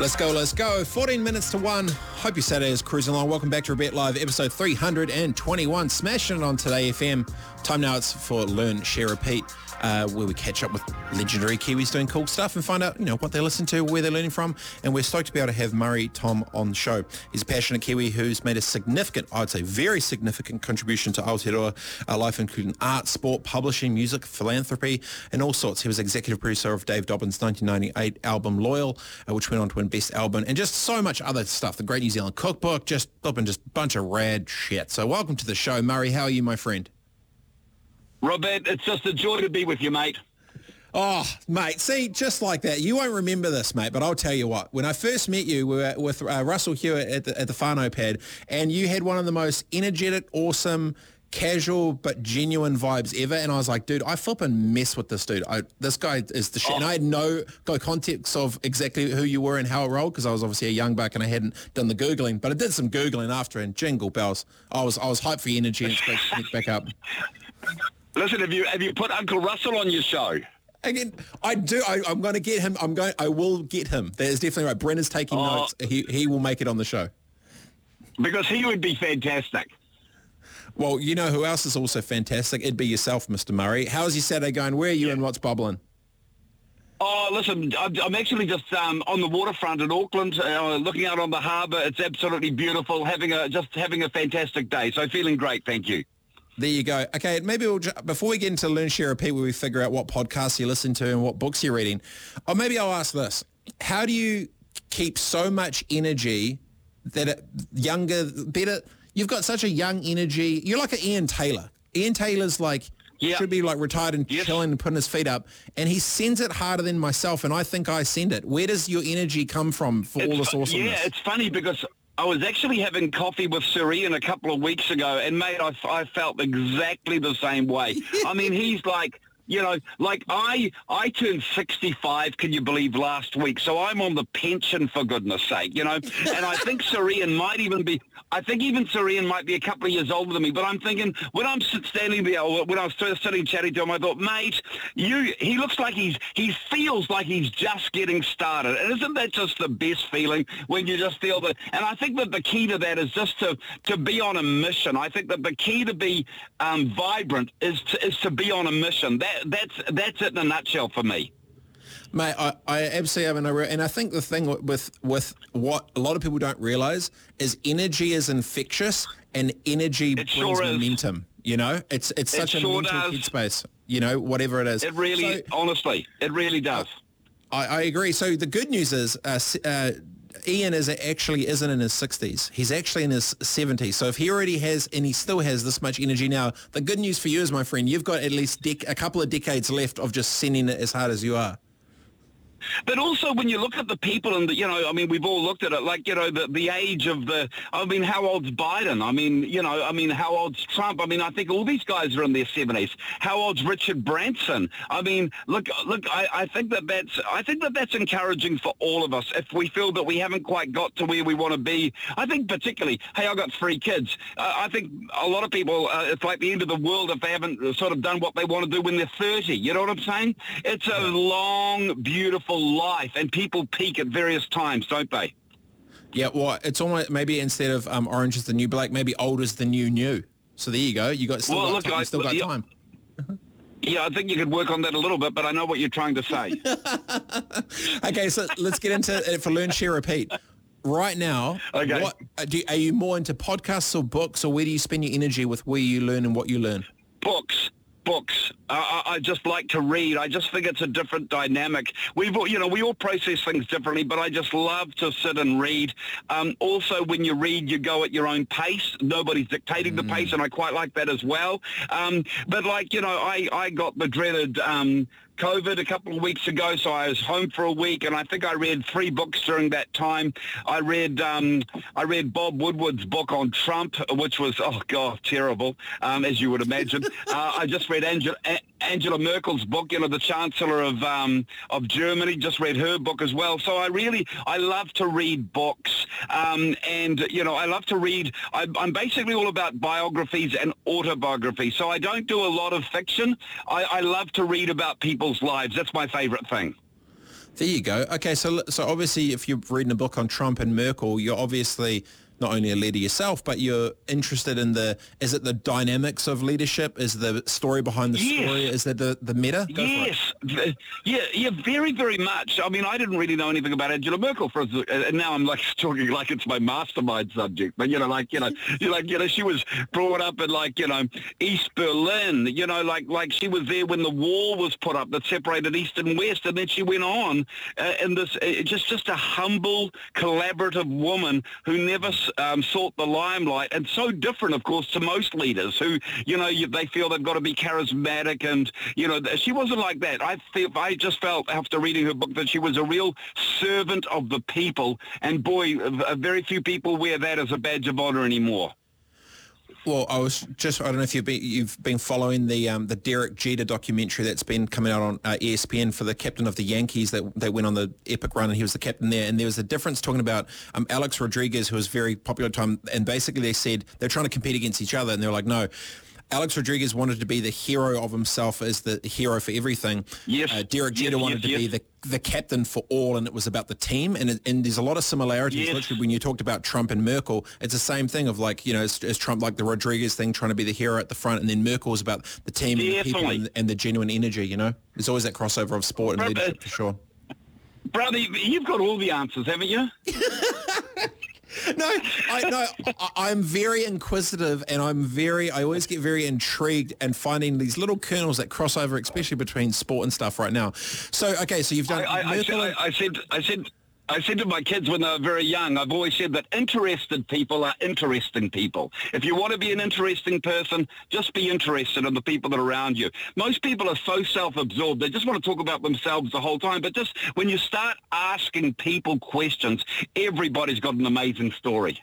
Let's go, let's go. 14 minutes to 1. Hope your Saturday is cruising along. Welcome back to Robett Live, episode 321. Smashing it on Today FM. Time now it's for Learn, Share, Repeat, uh, where we catch up with legendary Kiwis doing cool stuff and find out, you know, what they listen to, where they're learning from. And we're stoked to be able to have Murray Thom on the show. He's a passionate Kiwi who's made a significant, I'd say very significant contribution to Aotearoa uh, life, including art, sport, publishing, music, philanthropy, and all sorts. He was executive producer of Dave Dobbyn's 1998 album Loyal, uh, which went on to win Best Album, and just so much other stuff. The Great New Zealand Cookbook, just just a bunch of rad shit. So welcome to the show, Murray. How are you, my friend? Robert, it's just a joy to be with you, mate. Oh, mate, see, just like that. You won't remember this, mate, but I'll tell you what. When I first met you, we were with uh, Russell Hewitt at the, at the Whānau pad, and you had one of the most energetic, awesome, casual, but genuine vibes ever. And I was like, dude, I flip and mess with this dude. I, this guy is the shit. And I had no no context of exactly who you were and how it rolled, because I was obviously a young buck and I hadn't done the Googling, but I did some Googling after, and jingle bells. I was, I was hyped for your energy, and it's great to get back up. Listen, have you have you put Uncle Russell on your show? Again, I do. I, I'm going to get him. I'm going. I will get him. That is definitely right. Brenna's taking Oh. notes. He he will make it on the show. Because he would be fantastic. Well, you know who else is also fantastic? It'd be yourself, Mr. Murray. How's your Saturday going? Where are you and what's bubbling? Oh, listen, I'm I'm actually just um, on the waterfront in Auckland, uh, looking out on the harbour. It's absolutely beautiful. Having a just having a fantastic day. So feeling great. Thank you. There you go. Okay, maybe we'll before we get into learn, share, repeat, where we figure out what podcasts you listen to and what books you're reading, or maybe I'll ask this: How do you keep so much energy that it, younger, better? You've got such a young energy. You're like an Ian Taylor. Ian Taylor's like Yeah. should be like retired and Yes. chilling and putting his feet up, and he sends it harder than myself, and I think I send it. Where does your energy come from for all this awesomeness? Yeah, it's funny because I was actually having coffee with Sir Ian a couple of weeks ago, and mate, I, I felt exactly the same way. I mean, he's like. You know, like I, I turned 65, can you believe, last week. So I'm on the pension, for goodness sake, you know. And I think Sir Ian might even be, I think even Ian might be a couple of years older than me. But I'm thinking, when I'm standing there, when I was sitting chatting to him, I thought, mate, you, he looks like he's, he feels like he's just getting started. And isn't that just the best feeling when you just feel that? And I think that the key to that is just to, to be on a mission. I think that the key to be um, vibrant is to, is to be on a mission. That, that's, that's it in a nutshell for me. Mate, I, I absolutely have, and I, re- and I think the thing with with what a lot of people don't realize is energy is infectious, and energy brings sure momentum. You know, it's it's It such a sure mental does. headspace. You know, whatever it is. It really, So, honestly, it really does. I, I agree. So the good news is, uh, uh, Ian is actually isn't in his 60s. He's actually in his 70s. So if he already has, and he still has this much energy now, the good news for you is, my friend, you've got at least dec- a couple of decades left of just sending it as hard as you are. But also when you look at the people and, the, you know, I mean, we've all looked at it, like, you know, the, the age of the, I mean, how old's Biden? I mean, you know, I mean, how old's Trump? I mean, I think all these guys are in their 70s. How old's Richard Branson? I mean, look, look, I, I think that that's, I think that that's encouraging for all of us. If we feel that we haven't quite got to where we want to be, I think particularly, hey, I've got three kids. Uh, I think a lot of people, uh, it's like the end of the world if they haven't sort of done what they want to do when they're 30. You know what I'm saying? It's a long, beautiful life, and people peak at various times, don't they? Yeah, well, it's almost maybe instead of um, orange is the new black, maybe old is the new new. So there you go. You got still Well, got, look, time, I- still got yeah. time. Yeah, I think you could work on that a little bit, but I know what you're trying to say. Okay, so let's get into it for learn, share, repeat. Right now, Okay. what, uh, do, are you more into podcasts or books, or where do you spend your energy with where you learn and what you learn? books books. I, I just like to read. I just think it's a different dynamic. We've all- you know we all process things differently but i just love to sit and read. Um, also when you read you go at your own pace. Nobody's dictating the pace and i quite like that as well. Um, but like you know i i got the dreaded um, COVID a couple of weeks ago, so I was home for a week, and I think I read three books during that time. I read um, I read Bob Woodward's book on Trump, which was oh god terrible, um, as you would imagine. uh, I just read Angela. Angela Merkel's book, you know, the Chancellor of um, of Germany, just read her book as well. So I really, I love to read books, um, and you know, I love to read. I, I'm basically all about biographies and autobiographies. So I don't do a lot of fiction. I, I love to read about people's lives. That's my favourite thing. There you go. Okay, so so obviously, if you're reading a book on Trump and Merkel, you're obviously not only a leader yourself, but you're interested in the, is it the dynamics of leadership? Is the story behind the yes. story? Is that the, the meta? Go yes. Yeah, yeah, very, very much. I mean, I didn't really know anything about Angela Merkel for, and now I'm like talking like it's my mastermind subject. But, you know, like, you know, you like, you know, she was brought up in like, you know, East Berlin, you know, like, like she was there when the wall was put up that separated East and West. And then she went on uh, in this, uh, just, just a humble, collaborative woman who never um, sought the limelight, and so different, of course, to most leaders who, you know, they feel they've got to be charismatic, and you know, she wasn't like that. I feel, I just felt after reading her book that she was a real servant of the people, and boy, very few people wear that as a badge of honor anymore. Well, I was just, I don't know if you've been, you've been following the um, the Derek Jeter documentary that's been coming out on uh, ESPN for the captain of the Yankees that, that went on the epic run and he was the captain there. And there was a difference talking about um, Alex Rodriguez, who was very popular at the time. And basically they said they're trying to compete against each other. And they're like, no, Alex Rodriguez wanted to be the hero of himself as the hero for everything. Yes. Uh, Derek Jeter yes, wanted yes, to be the, the captain for all, and it was about the team. And, and there's a lot of similarities. Yes. Literally, when you talked about Trump and Merkel, it's the same thing of like, you know, is, is Trump like the Rodriguez thing, trying to be the hero at the front, and then Merkel was about the team and the people and, and, the genuine energy, you know? There's always that crossover of sport and leadership for sure. Brother, you've got all the answers, haven't you? no, I no, I, am very inquisitive, and I'm very. I always get very intrigued and finding these little kernels that cross over, especially between sport and stuff. Right now, so okay, so you've done. I, I, I, said, I said, I said, I said to my kids when they were very young, I've always said that interested people are interesting people. If you want to be an interesting person, just be interested in the people that are around you. Most people are so self-absorbed. They just want to talk about themselves the whole time. But just when you start asking people questions, everybody's got an amazing story.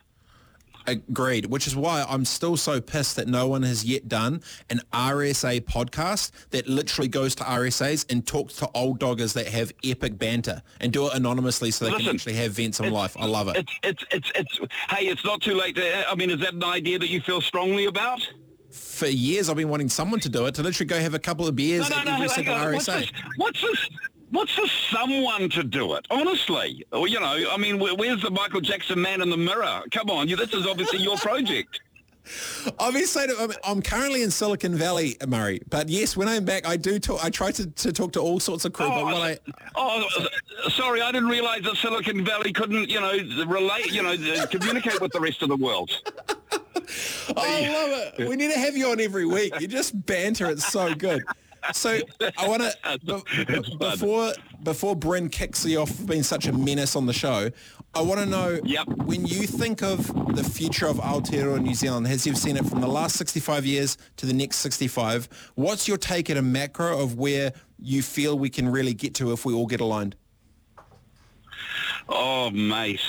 Agreed, which is why I'm still so pissed that no one has yet done an RSA podcast that literally goes to RSAs and talks to old doggers that have epic banter and do it anonymously so they Listen, can actually have vents on life. I love it. It's, it's, it's, it's, hey, it's not too late. To, I mean, is that an idea that you feel strongly about? For years, I've been wanting someone to do it, to literally go have a couple of beers no, no, at no, every single RSA. What's this? What's this? What's for someone to do it? Honestly, or you know, I mean, where's the Michael Jackson man in the mirror? Come on, this is obviously your project. Obviously, I'm currently in Silicon Valley, Murray. But yes, when I'm back, I do talk. I try to, to talk to all sorts of crew. Oh, but I, oh, sorry, I didn't realise that Silicon Valley couldn't, you know, relate, you know, uh, communicate with the rest of the world. Oh, I love it. We need to have you on every week. You just banter. It's so good. So I want to before before Bryn kicks you off for being such a menace on the show. I want to know yep. when you think of the future of Aotearoa New Zealand, as you've seen it from the last 65 years to the next 65, what's your take at a macro of where you feel we can really get to if we all get aligned? Oh, mate,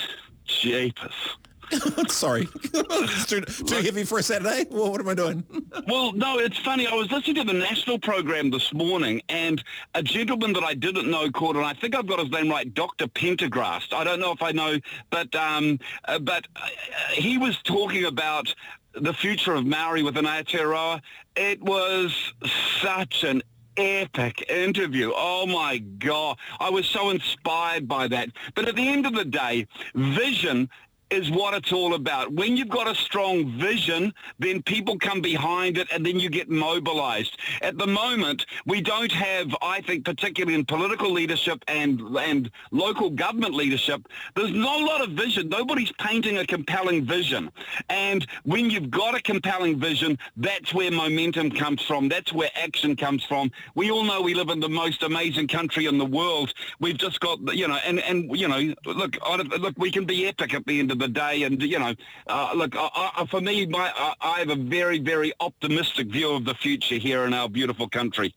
jeepers. Sorry. too, too heavy for a Saturday? Well, what am I doing? well, no, it's funny. I was listening to the national program this morning and a gentleman that I didn't know called, and I think I've got his name right, Dr. Pendergrast. I don't know if I know, but, um, uh, but uh, he was talking about the future of Maori within Aotearoa. It was such an epic interview. Oh my God. I was so inspired by that. But at the end of the day, vision is what it's all about. When you've got a strong vision, then people come behind it and then you get mobilized. At the moment, we don't have, I think, particularly in political leadership and, and local government leadership, there's not a lot of vision. Nobody's painting a compelling vision. And when you've got a compelling vision, that's where momentum comes from. That's where action comes from. We all know we live in the most amazing country in the world. We've just got, you know, and, and you know, look, look, we can be epic at the end of the day. And, you know, uh, look, I, I, for me, my, I, I have a very, very optimistic view of the future here in our beautiful country.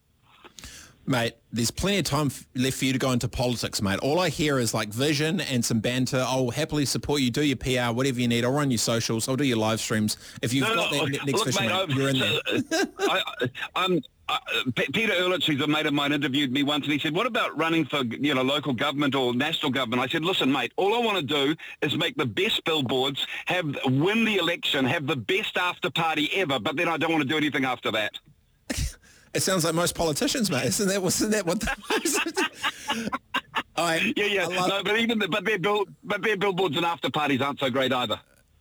Mate, there's plenty of time left for you to go into politics, mate. All I hear is like vision and some banter. I'll happily support you. Do your PR, whatever you need. I'll run your socials. I'll do your live streams. If you've no, got no, that next look, vision, mate, mate, you're in there. I, um, uh, P- Peter Ehrlich, who's a mate of mine, interviewed me once, and he said, "What about running for you know local government or national government?" I said, "Listen, mate, all I want to do is make the best billboards, have win the election, have the best after party ever, but then I don't want to do anything after that." It sounds like most politicians, mate. Isn't that? Wasn't that what? The, I, Yeah, yeah. I no, but even the, but their bill, but their billboards and after parties aren't so great either.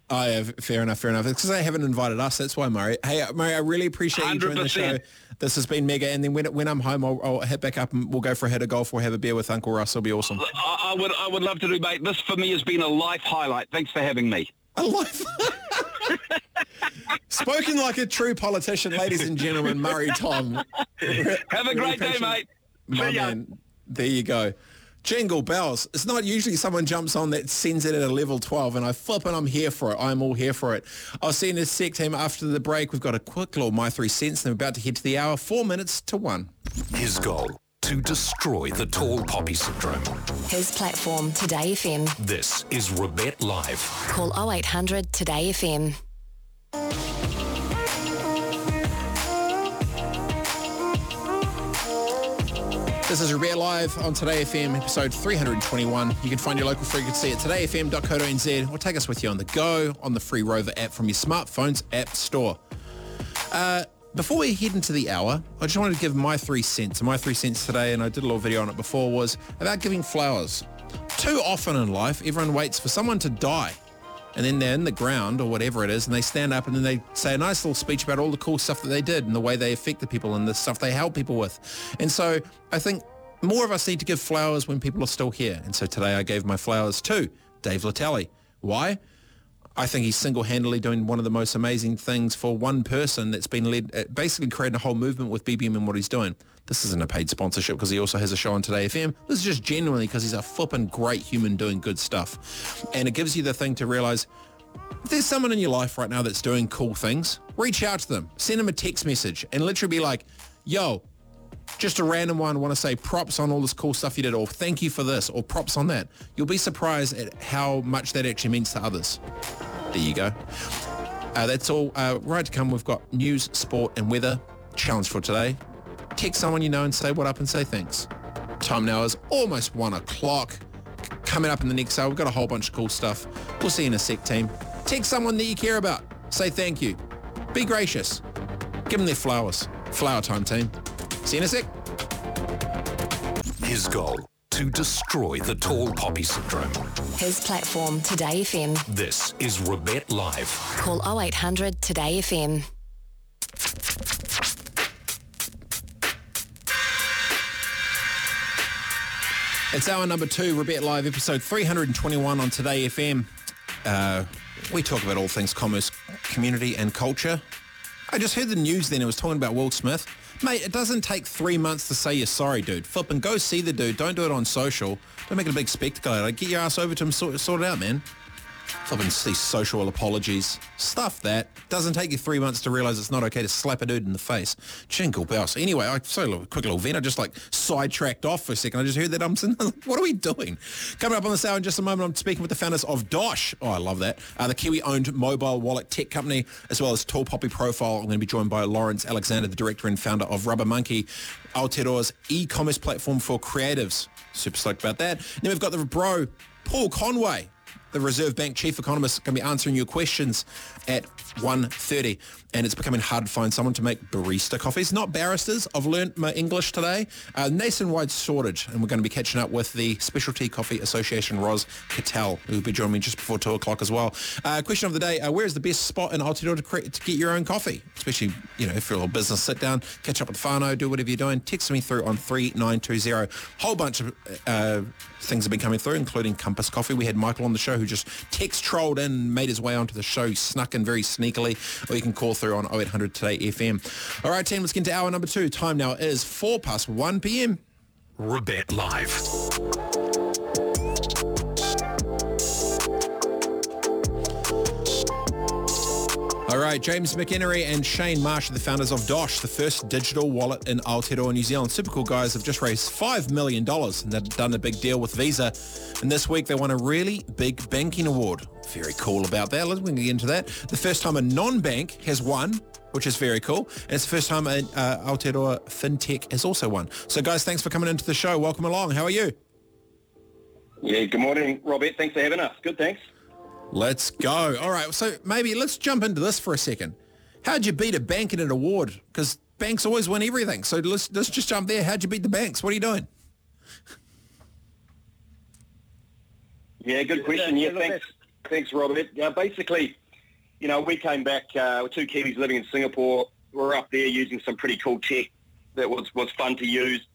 Oh, yeah, fair enough, fair enough. It's because they haven't invited us. That's why, Murray. Hey, Murray, I really appreciate you joining the show. 100%. This has been mega. And then when, when I'm home, I'll, I'll hit back up and we'll go for a hit of golf or have a beer with Uncle Russ. It'll be awesome. I, I would, I would love to do, mate. This for me has been a life highlight. Thanks for having me. I love Spoken like a true politician, ladies and gentlemen, Murray Thom. Have a great day, mate. My See ya. man. There you go. Jingle bells. It's not usually someone jumps on that sends it at a level 12 and I flip and I'm here for it. I'm all here for it. I'll see you in a sec, team. After the break, we've got a quick little My Three Cents and we're about to head to the hour. Four minutes to one. His goal, to destroy the tall poppy syndrome. His platform, Today FM. This is Robett Live. Call 0800 Today FM. This is Robett Live on Today FM, episode 321. You can find your local frequency at todayfm.co.nz or take us with you on the go on the free Rover app from your smartphone's app store. Uh, before we head into the hour, I just wanted to give my three cents. My three cents today, and I did a little video on it before, was about giving flowers. Too often in life, everyone waits for someone to die. And then they're in the ground or whatever it is, and they stand up and then they say a nice little speech about all the cool stuff that they did and the way they affected people and the stuff they helped people with. And so I think more of us need to give flowers when people are still here. And so today I gave my flowers to Dave Letele. Why? I think he's single-handedly doing one of the most amazing things for one person that's been led, uh, basically creating a whole movement with BBM and what he's doing. This isn't a paid sponsorship because he also has a show on Today FM. This is just genuinely because he's a flippin' great human doing good stuff. And it gives you the thing to realize if there's someone in your life right now that's doing cool things, reach out to them, send them a text message and literally be like, yo, just a random one want to say props on all this cool stuff you did or thank you for this or props on that. You'll be surprised at how much that actually means to others. There you go. Uh, that's all. Uh, right to come, we've got news, sport and weather. Challenge for today. Text someone you know and say what up and say thanks. Time now is almost one o'clock. Coming up in the next hour, we've got a whole bunch of cool stuff. We'll see you in a sec, team. Text someone that you care about. Say thank you. Be gracious. Give them their flowers. Flower time, team. See you in a sec. His goal, to destroy the tall poppy syndrome. His platform, Today FM. This is Robett Live. Call 0800 Today FM. It's hour number two, Robett Live, episode 321 on Today FM. Uh, we talk about all things commerce, community and culture. I just heard the news then, it was talking about Will Smith. Mate, it doesn't take three months to say you're sorry, dude. Flip and go see the dude. Don't do it on social. Don't make it a big spectacle it. Get your ass over to him, sort, sort it out, man. Flip and see social apologies. Stuff that. Doesn't take you three months to realise it's not okay to slap a dude in the face. Jingle bells. Anyway, I so little, quick little vent. I just like sidetracked off for a second. I just heard that I'm saying, what are we doing? Coming up on the hour in just a moment, I'm speaking with the founders of Dosh. Oh, I love that. Uh, the Kiwi-owned mobile wallet tech company, as well as Tall Poppy Profile. I'm going to be joined by Lawrence Alexander, the director and founder of Rubber Monkey, Aotearoa's e-commerce platform for creatives. Super stoked about that. then we've got the bro, Paul Conway the Reserve Bank chief economist going to be answering your questions at 1.30 and it's becoming hard to find someone to make barista coffees. Not barristers. I've learnt my English today. Uh, nationwide shortage and we're going to be catching up with the Specialty Coffee Association Roz Cattell who will be joining me just before 2 o'clock as well. Uh, question of the day. Uh, where is the best spot in Aotearoa to, to get your own coffee? Especially you know if you're a little business sit down catch up with Fano, do whatever you're doing. Text me through on 3920 whole bunch of uh, things have been coming through including Compass Coffee. We had Michael on the show who just text trolled in and made his way onto the show, snuck in very sneakily, or you can call through on 0800 Today FM. All right, team, let's get into hour number two. Time now is 4 past 1 p.m. Robett Live. All right, James McInerney and Shane Marsh are the founders of Dosh, the first digital wallet in Aotearoa, New Zealand. Super cool guys have just raised $5 million and they've done a big deal with Visa. And this week they won a really big banking award. Very cool about that. Let's get into that. The first time a non-bank has won which is very cool. And it's the first time a uh, Aotearoa FinTech has also won. So guys, thanks for coming into the show. Welcome along. How are you? Yeah, good morning, Robert. Thanks for having us. Good, thanks. Let's go. All right, so maybe let's jump into this for a second. How'd you beat a bank in an award? Because banks always win everything. So let's, let's just jump there. How'd you beat the banks? What are you doing? Yeah, good question. Yeah, thanks, thanks, Robert. Yeah, basically, you know, we came back uh, with two Kiwis living in Singapore. We are up there using some pretty cool tech that was, was fun to use.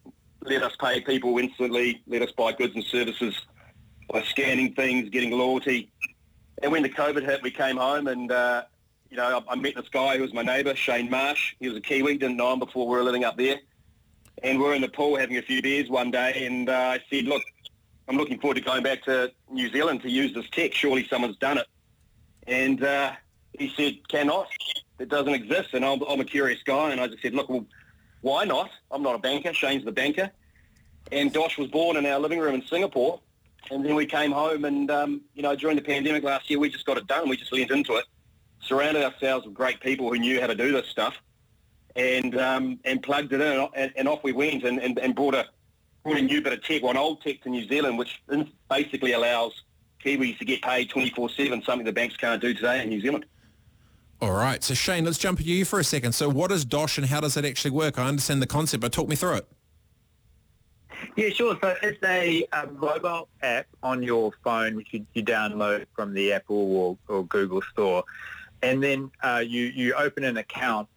Let us pay people instantly. Let us buy goods and services by scanning things, getting loyalty. And when the COVID hit, we came home and, uh, you know, I, I, met this guy who was my neighbour, Shane Marsh. He was a Kiwi, didn't know him before we were living up there. And we are in the pool having a few beers one day and uh, I said, look, I'm looking forward to going back to New Zealand to use this tech. Surely someone's done it. And uh, he said, cannot. It doesn't exist. And I'm, I'm, a curious guy. And I just said, look, well, why not? I'm not a banker. Shane's the banker. And Dosh was born in our living room in Singapore. And then we came home and, um, you know, during the pandemic last year, we just got it done. We just leaned into it, surrounded ourselves with great people who knew how to do this stuff and um, and plugged it in and, and off we went and, and, and brought, a, brought a new bit of tech, one old tech to New Zealand, which basically allows Kiwis to get paid 24-7, something the banks can't do today in New Zealand. All right. So, Shane, let's jump to you for a second. So what is Dosh and how does it actually work? I understand the concept, but talk me through it. Yeah, sure. So it's a, a mobile app on your phone which you, you download from the Apple or, or Google store. And then uh, you, you open an account.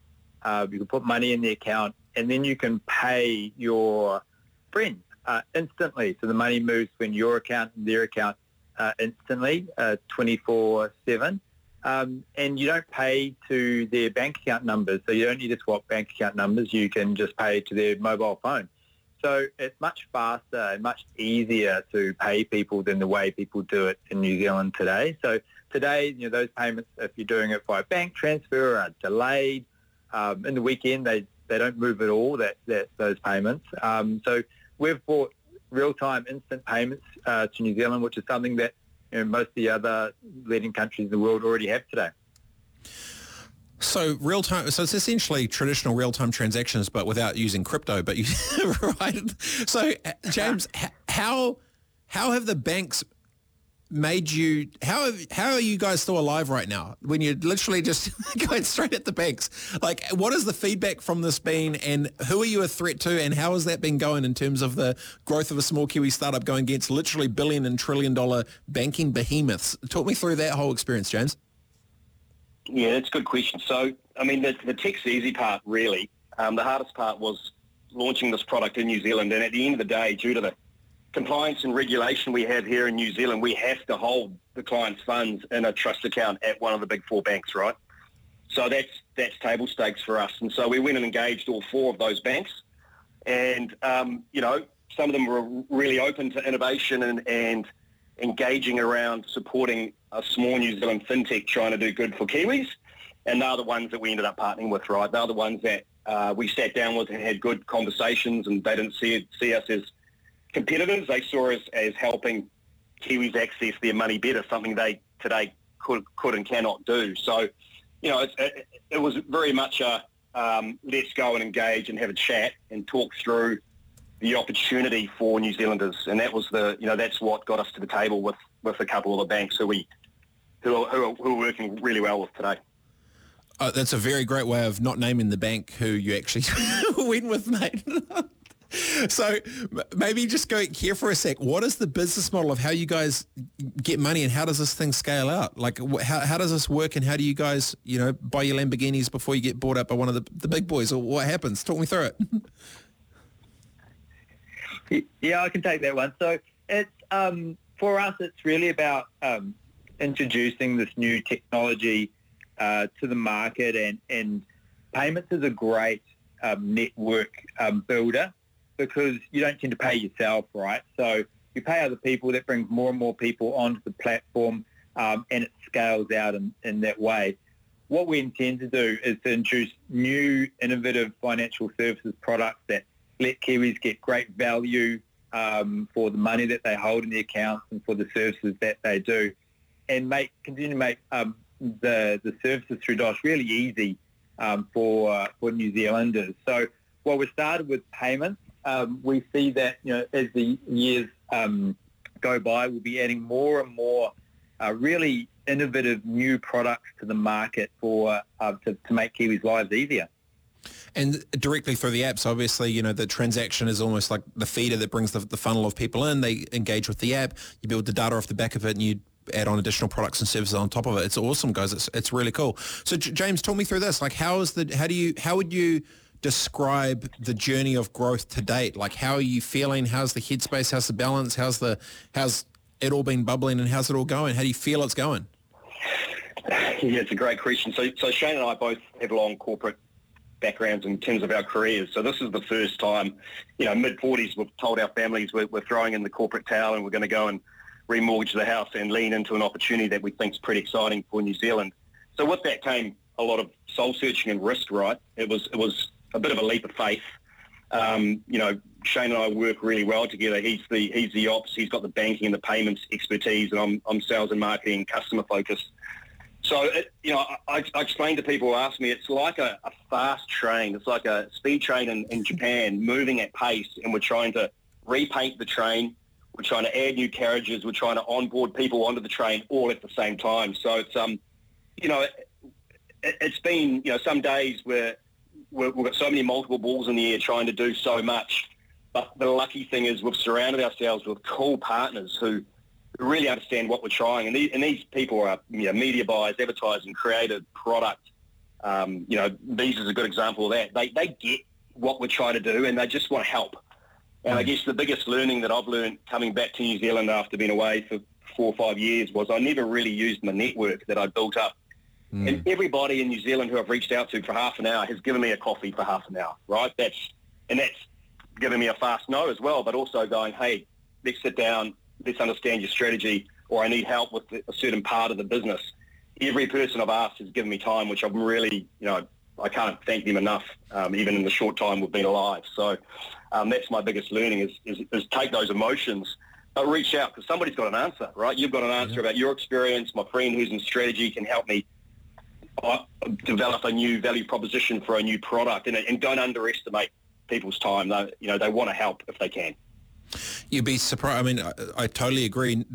Uh, you can put money in the account and then you can pay your friends uh, instantly. So the money moves from your account and their account uh, instantly, 24-7. Uh, um, and you don't pay to their bank account numbers. So you don't need to swap bank account numbers. You can just pay to their mobile phone. So it's much faster and much easier to pay people than the way people do it in New Zealand today. So today, you know, those payments, if you're doing it by bank transfer, are delayed. Um, in the weekend, they, they don't move at all, that, that those payments. Um, so we've brought real-time instant payments uh, to New Zealand, which is something that you know, most of the other leading countries in the world already have today. So real time. So it's essentially traditional real time transactions, but without using crypto. But you right. So uh, James, how how have the banks made you? How have, how are you guys still alive right now when you're literally just going straight at the banks? Like, what is the feedback from this been, and who are you a threat to, and how has that been going in terms of the growth of a small Kiwi startup going against literally billion and trillion dollar banking behemoths? Talk me through that whole experience, James. Yeah, that's a good question. So, I mean, the, the tech's the easy part, really. Um, the hardest part was launching this product in New Zealand. And at the end of the day, due to the compliance and regulation we have here in New Zealand, we have to hold the client's funds in a trust account at one of the big four banks, right? So that's that's table stakes for us. And so we went and engaged all four of those banks. And, um, you know, some of them were really open to innovation and, and engaging around supporting a small New Zealand fintech trying to do good for Kiwis. And they're the ones that we ended up partnering with, right? They're the ones that uh, we sat down with and had good conversations and they didn't see, see us as competitors. They saw us as helping Kiwis access their money better, something they today could, could and cannot do. So, you know, it, it, was very much a um, let's go and engage and have a chat and talk through the opportunity for New Zealanders, and that was the you know that's what got us to the table with with a couple of the banks who we who are, who are, who are working really well with today. Uh, that's a very great way of not naming the bank who you actually win with, mate. so maybe just go here for a sec. What is the business model of how you guys get money and how does this thing scale out? Like how, how does this work and how do you guys, you know, buy your Lamborghinis before you get bought up by one of the, the big boys or what happens? Talk me through it. Yeah, I can take that one. So it's um, for us, it's really about um, introducing this new technology uh, to the market, and and payments is a great um, network um, builder because you don't tend to pay yourself, right? So you pay other people. That brings more and more people onto the platform, um, and it scales out in, in that way. what we intend to do is to introduce new innovative financial services products that let Kiwis get great value um, for the money that they hold in the accounts and for the services that they do, and make continue to make um, the the services through Dosh really easy um, for uh, for New Zealanders. So while we started with payments, um, we see that you know as the years um, go by, we'll be adding more and more uh, really innovative new products to the market for uh, to, to make Kiwis' lives easier. And directly through the apps, obviously, you know, the transaction is almost like the feeder that brings the, the funnel of people in. They engage with the app. You build the data off the back of it and you add on additional products and services on top of it. It's awesome, guys. It's, it's really cool. So J- James, talk me through this. Like how is the, how do you, how would you describe the journey of growth to date? Like how are you feeling? How's the headspace? How's the balance? How's the, how's it all been bubbling and how's it all going? How do you feel it's going? Yeah, it's a great question. So, so Shane and I both have long corporate backgrounds in terms of our careers. So this is the first time, you know, mid-40s, we've told our families we're, we're throwing in the corporate towel and we're going to go and remortgage the house and lean into an opportunity that we think is pretty exciting for New Zealand. So with that came a lot of soul searching and risk, right? It was it was a bit of a leap of faith. Um, you know, Shane and I work really well together. He's the he's the ops, he's got the banking and the payments expertise, and I'm I'm sales and marketing, customer focused. So, it, you know, I, I explain to people who ask me, it's like a, a fast train. It's like a speed train in, in Japan moving at pace, and we're trying to repaint the train. We're trying to add new carriages. We're trying to onboard people onto the train all at the same time. So it's, um, you know, it, it's been, you know, some days where we've got so many multiple balls in the air trying to do so much. But the lucky thing is we've surrounded ourselves with cool partners who really understand what we're trying. And these, and these people are you know, media buyers, advertising, creative, product. Um, you know, these is a good example of that. They, they get what we're trying to do and they just want to help. And I guess the biggest learning that I've learned coming back to New Zealand after being away for four or five years was I never really used my network that I built up. Mm. And everybody in New Zealand who I've reached out to for half an hour has given me a coffee for half an hour, right? That's and that's given me a fast no as well, but also going, hey, let's sit down, let's understand your strategy, or I need help with a certain part of the business. Every person I've asked has given me time, which I'm really, you know, I can't thank them enough, um, even in the short time we've been alive. So um, that's my biggest learning is, is, is take those emotions, but reach out because somebody's got an answer, right? You've got an answer yeah. about your experience. My friend who's in strategy can help me uh, develop a new value proposition for a new product, and, and don't underestimate people's time. They, you know, they want to help if they can. You'd be surprised. I mean, I, I totally agree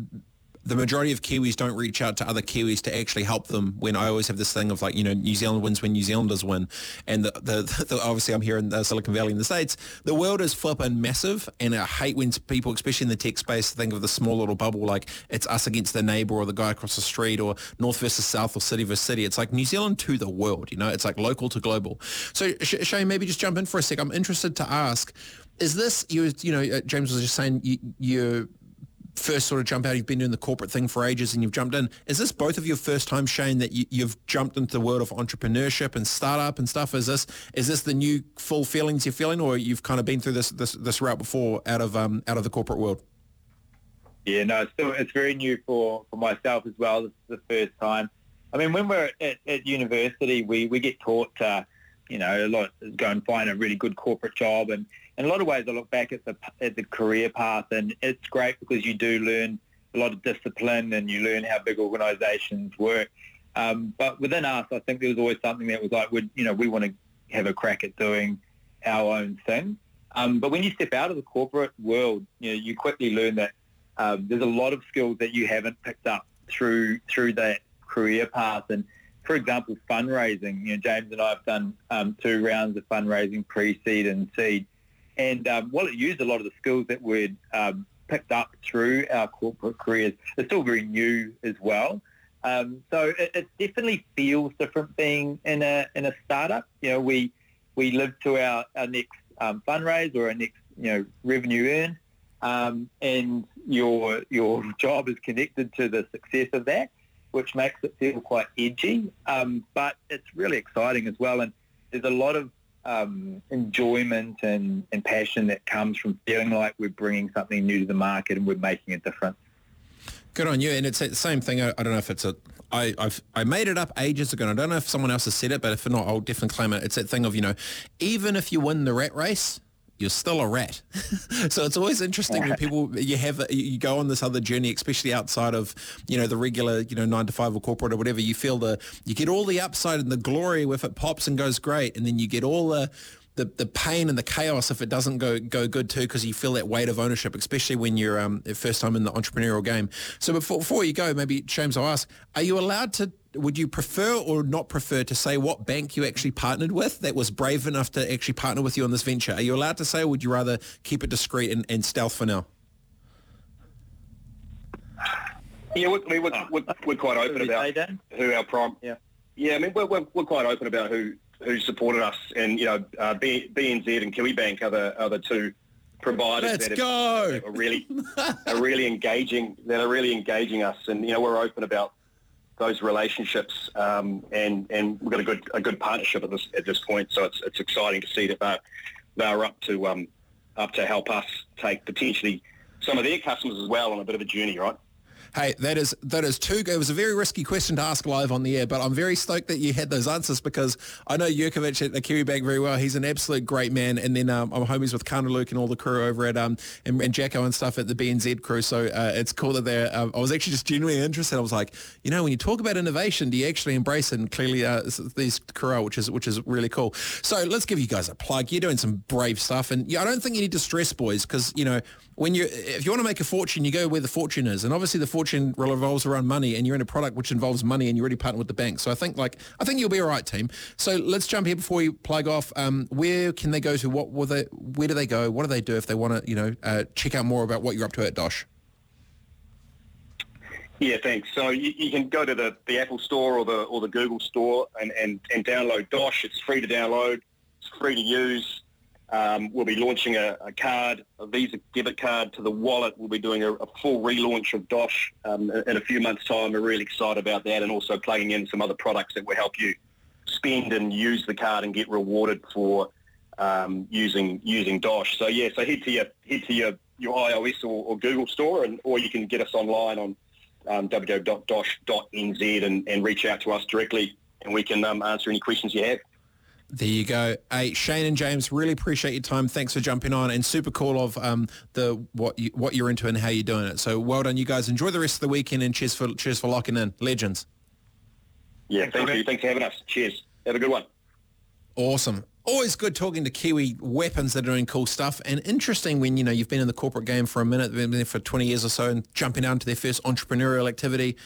the majority of Kiwis don't reach out to other Kiwis to actually help them. When I always have this thing of like, you know, New Zealand wins when New Zealanders win, and the, the, the obviously I'm here in the Silicon Valley in the States. The world is flipping massive, and I hate when people, especially in the tech space, think of the small little bubble like it's us against the neighbor or the guy across the street or North versus South or city versus city. It's like New Zealand to the world, you know. It's like local to global. So Shane, maybe just jump in for a sec. I'm interested to ask is this you you know uh, James was just saying you, you first sort of jump out? You've been doing the corporate thing for ages and you've jumped in. Is this both of your first time, Shane, that you, have jumped into the world of entrepreneurship and startup and stuff? Is this is this the new full feelings you're feeling, or you've kind of been through this this, this route before out of um, out of the corporate world? Yeah, no, it's still it's very new for, for myself as well. This is the first time. I mean, when we're at, at university, we, we get taught to, you know, a lot go and find a really good corporate job and in a lot of ways, I look back at the at the career path, and it's great because you do learn a lot of discipline and you learn how big organisations work. Um, but within us, I think there was always something that was like, we you know, we want to have a crack at doing our own thing. Um, but when you step out of the corporate world, you know, you quickly learn that um, there's a lot of skills that you haven't picked up through through that career path. And for example, fundraising. You know, James and I have done um, two rounds of fundraising, pre-seed and seed. And um, while it used a lot of the skills that we'd um, picked up through our corporate careers, it's still very new as well. Um, so it, it, definitely feels different being in a in a startup. You know, we we live to our, our next um, fundraise or our next you know revenue earn, um, and your your job is connected to the success of that, which makes it feel quite edgy. Um, but it's really exciting as well, and there's a lot of um, enjoyment and, and passion that comes from feeling like we're bringing something new to the market and we're making a difference. Good on you. And it's the same thing. I, I don't know if it's a. I, I've I made it up ages ago, and I don't know if someone else has said it, but if not, I'll definitely claim it. It's that thing of you know, even if you win the rat race, you're still a rat. so it's always interesting when people you have you go on this other journey, especially outside of you know the regular you know nine to five or corporate or whatever. You feel the you get all the upside and the glory if it pops and goes great, and then you get all the the, the pain and the chaos if it doesn't go go good too because you feel that weight of ownership, especially when you're um, first time in the entrepreneurial game. So before, before you go, maybe James, I'll ask: Are you allowed to? Would you prefer or not prefer to say what bank you actually partnered with that was brave enough to actually partner with you on this venture? Are you allowed to say, or would you rather keep it discreet and, and stealth for now? Yeah, we're, I mean, we're, we're, we're quite open about who our prime. Yeah. Yeah, I mean, we're, we're, we're quite open about who who supported us, and you know, uh, B, BNZ and Kiwibank are the are the two providers Let's that, go. that are really are really engaging that are really engaging us, and you know, we're open about those relationships, um, and and we've got a good a good partnership at this at this point. So it's it's exciting to see that they're they're up to um, up to help us take potentially some of their customers as well on a bit of a journey, right? Hey, that is that is too. It was a very risky question to ask live on the air, but I'm very stoked that you had those answers because I know Jurkovich at the Kiwibank very well. He's an absolute great man, and then um, I'm homies with Karna Luke and all the crew over at um and, and Jacko and stuff at the BNZ crew. So uh, it's cool that they're. Uh, I was actually just genuinely interested. I was like, you know, when you talk about innovation, do you actually embrace it? And clearly, uh, these crew, which is which is really cool. So let's give you guys a plug. You're doing some brave stuff, and yeah, I don't think you need to stress, boys, because you know when you if you want to make a fortune, you go where the fortune is, and obviously the fortune revolves around money, and you're in a product which involves money, and you already partner with the bank. So I think like I think you'll be all right, team. So let's jump here before you plug off. Um, where can they go to? What will they? Where do they go? What do they do if they want to? You know, uh, check out more about what you're up to at Dosh. Yeah, thanks. So you, you can go to the, the Apple Store or the or the Google Store and, and, and download Dosh. It's free to download. It's free to use. Um, we'll be launching a, a, card, a Visa debit card to the wallet. We'll be doing a, a full relaunch of Dosh um, in a few months' time. We're really excited about that and also plugging in some other products that will help you spend and use the card and get rewarded for um, using using Dosh. So yeah, so head to your head to your, your iOS or, or Google store, and or you can get us online on um, www.dosh.nz and, and reach out to us directly, and we can um, answer any questions you have. There you go. Hey, Shane and James, really appreciate your time. Thanks for jumping on and super cool of um, the what you, what you're into and how you're doing it. So well done, you guys. Enjoy the rest of the weekend and cheers for cheers for locking in. Legends. Yeah, thank you. Thanks for having us. Cheers. Have a good one. Awesome. Always good talking to Kiwi weapons that are doing cool stuff and interesting when, you know, you've been in the corporate game for a minute, been there for 20 years or so and jumping out into their first entrepreneurial activity.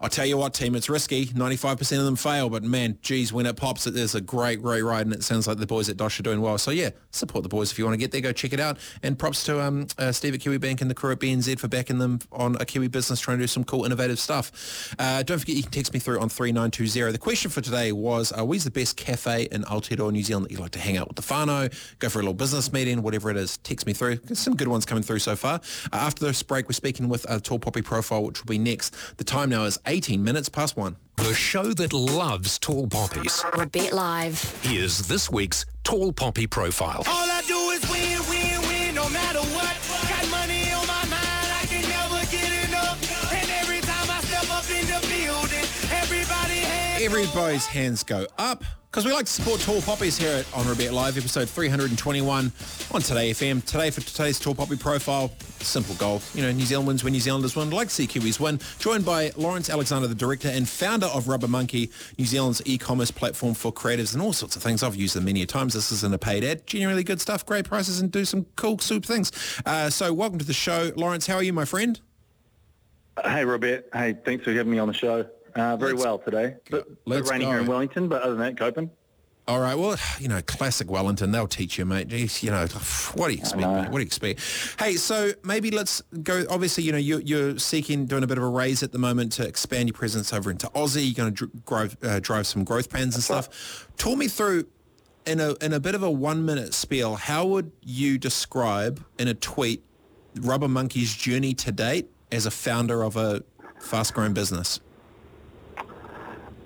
I'll tell you what, team, it's risky. 95% of them fail, but man, geez, when it pops, it is a great, great ride, and it sounds like the boys at Dosh are doing well. So yeah, support the boys if you want to get there. Go check it out. And props to um, uh, Steve at Kiwibank and the crew at BNZ for backing them on a Kiwi business trying to do some cool, innovative stuff. Uh, don't forget, you can text me through on 3920. The question for today was, uh, where's the best cafe in Aotearoa, New Zealand that you like to hang out with the whānau, go for a little business meeting, whatever it is, text me through. There's some good ones coming through so far. Uh, after this break, we're speaking with a Tall Poppy profile, which will be next. The time now is 18 minutes past one. The show that loves tall poppies. Robett Live. Here's this week's Tall Poppy Profile. Everybody's hands go up because we like to support Tall Poppies here at On Robett Live, episode 321 on Today FM. Today for today's Tall Poppy profile, simple goal. You know, New Zealand wins when New Zealanders win. Like see Kiwis win. Joined by Lawrence Alexander, the director and founder of Rubber Monkey, New Zealand's e-commerce platform for creatives and all sorts of things. I've used them many a times. This isn't a paid ad. Genuinely good stuff, great prices, and do some cool soup things. Uh, so welcome to the show. Lawrence, how are you, my friend? Hey, Robert. Hey, thanks for having me on the show. Uh, very Let's- well today. But, let's raining go. here in Wellington, but other than that, coping. All right. Well, you know, classic Wellington. They'll teach you, mate. You know, what do you expect, mate? What do you expect? Hey, so maybe let's go. Obviously, you know, you're, you're seeking, doing a bit of a raise at the moment to expand your presence over into Aussie. You're going to dr- drive, uh, drive some growth plans and stuff. Talk me through, in a, in a bit of a one-minute spiel, how would you describe in a tweet Rubber Monkey's journey to date as a founder of a fast-growing business?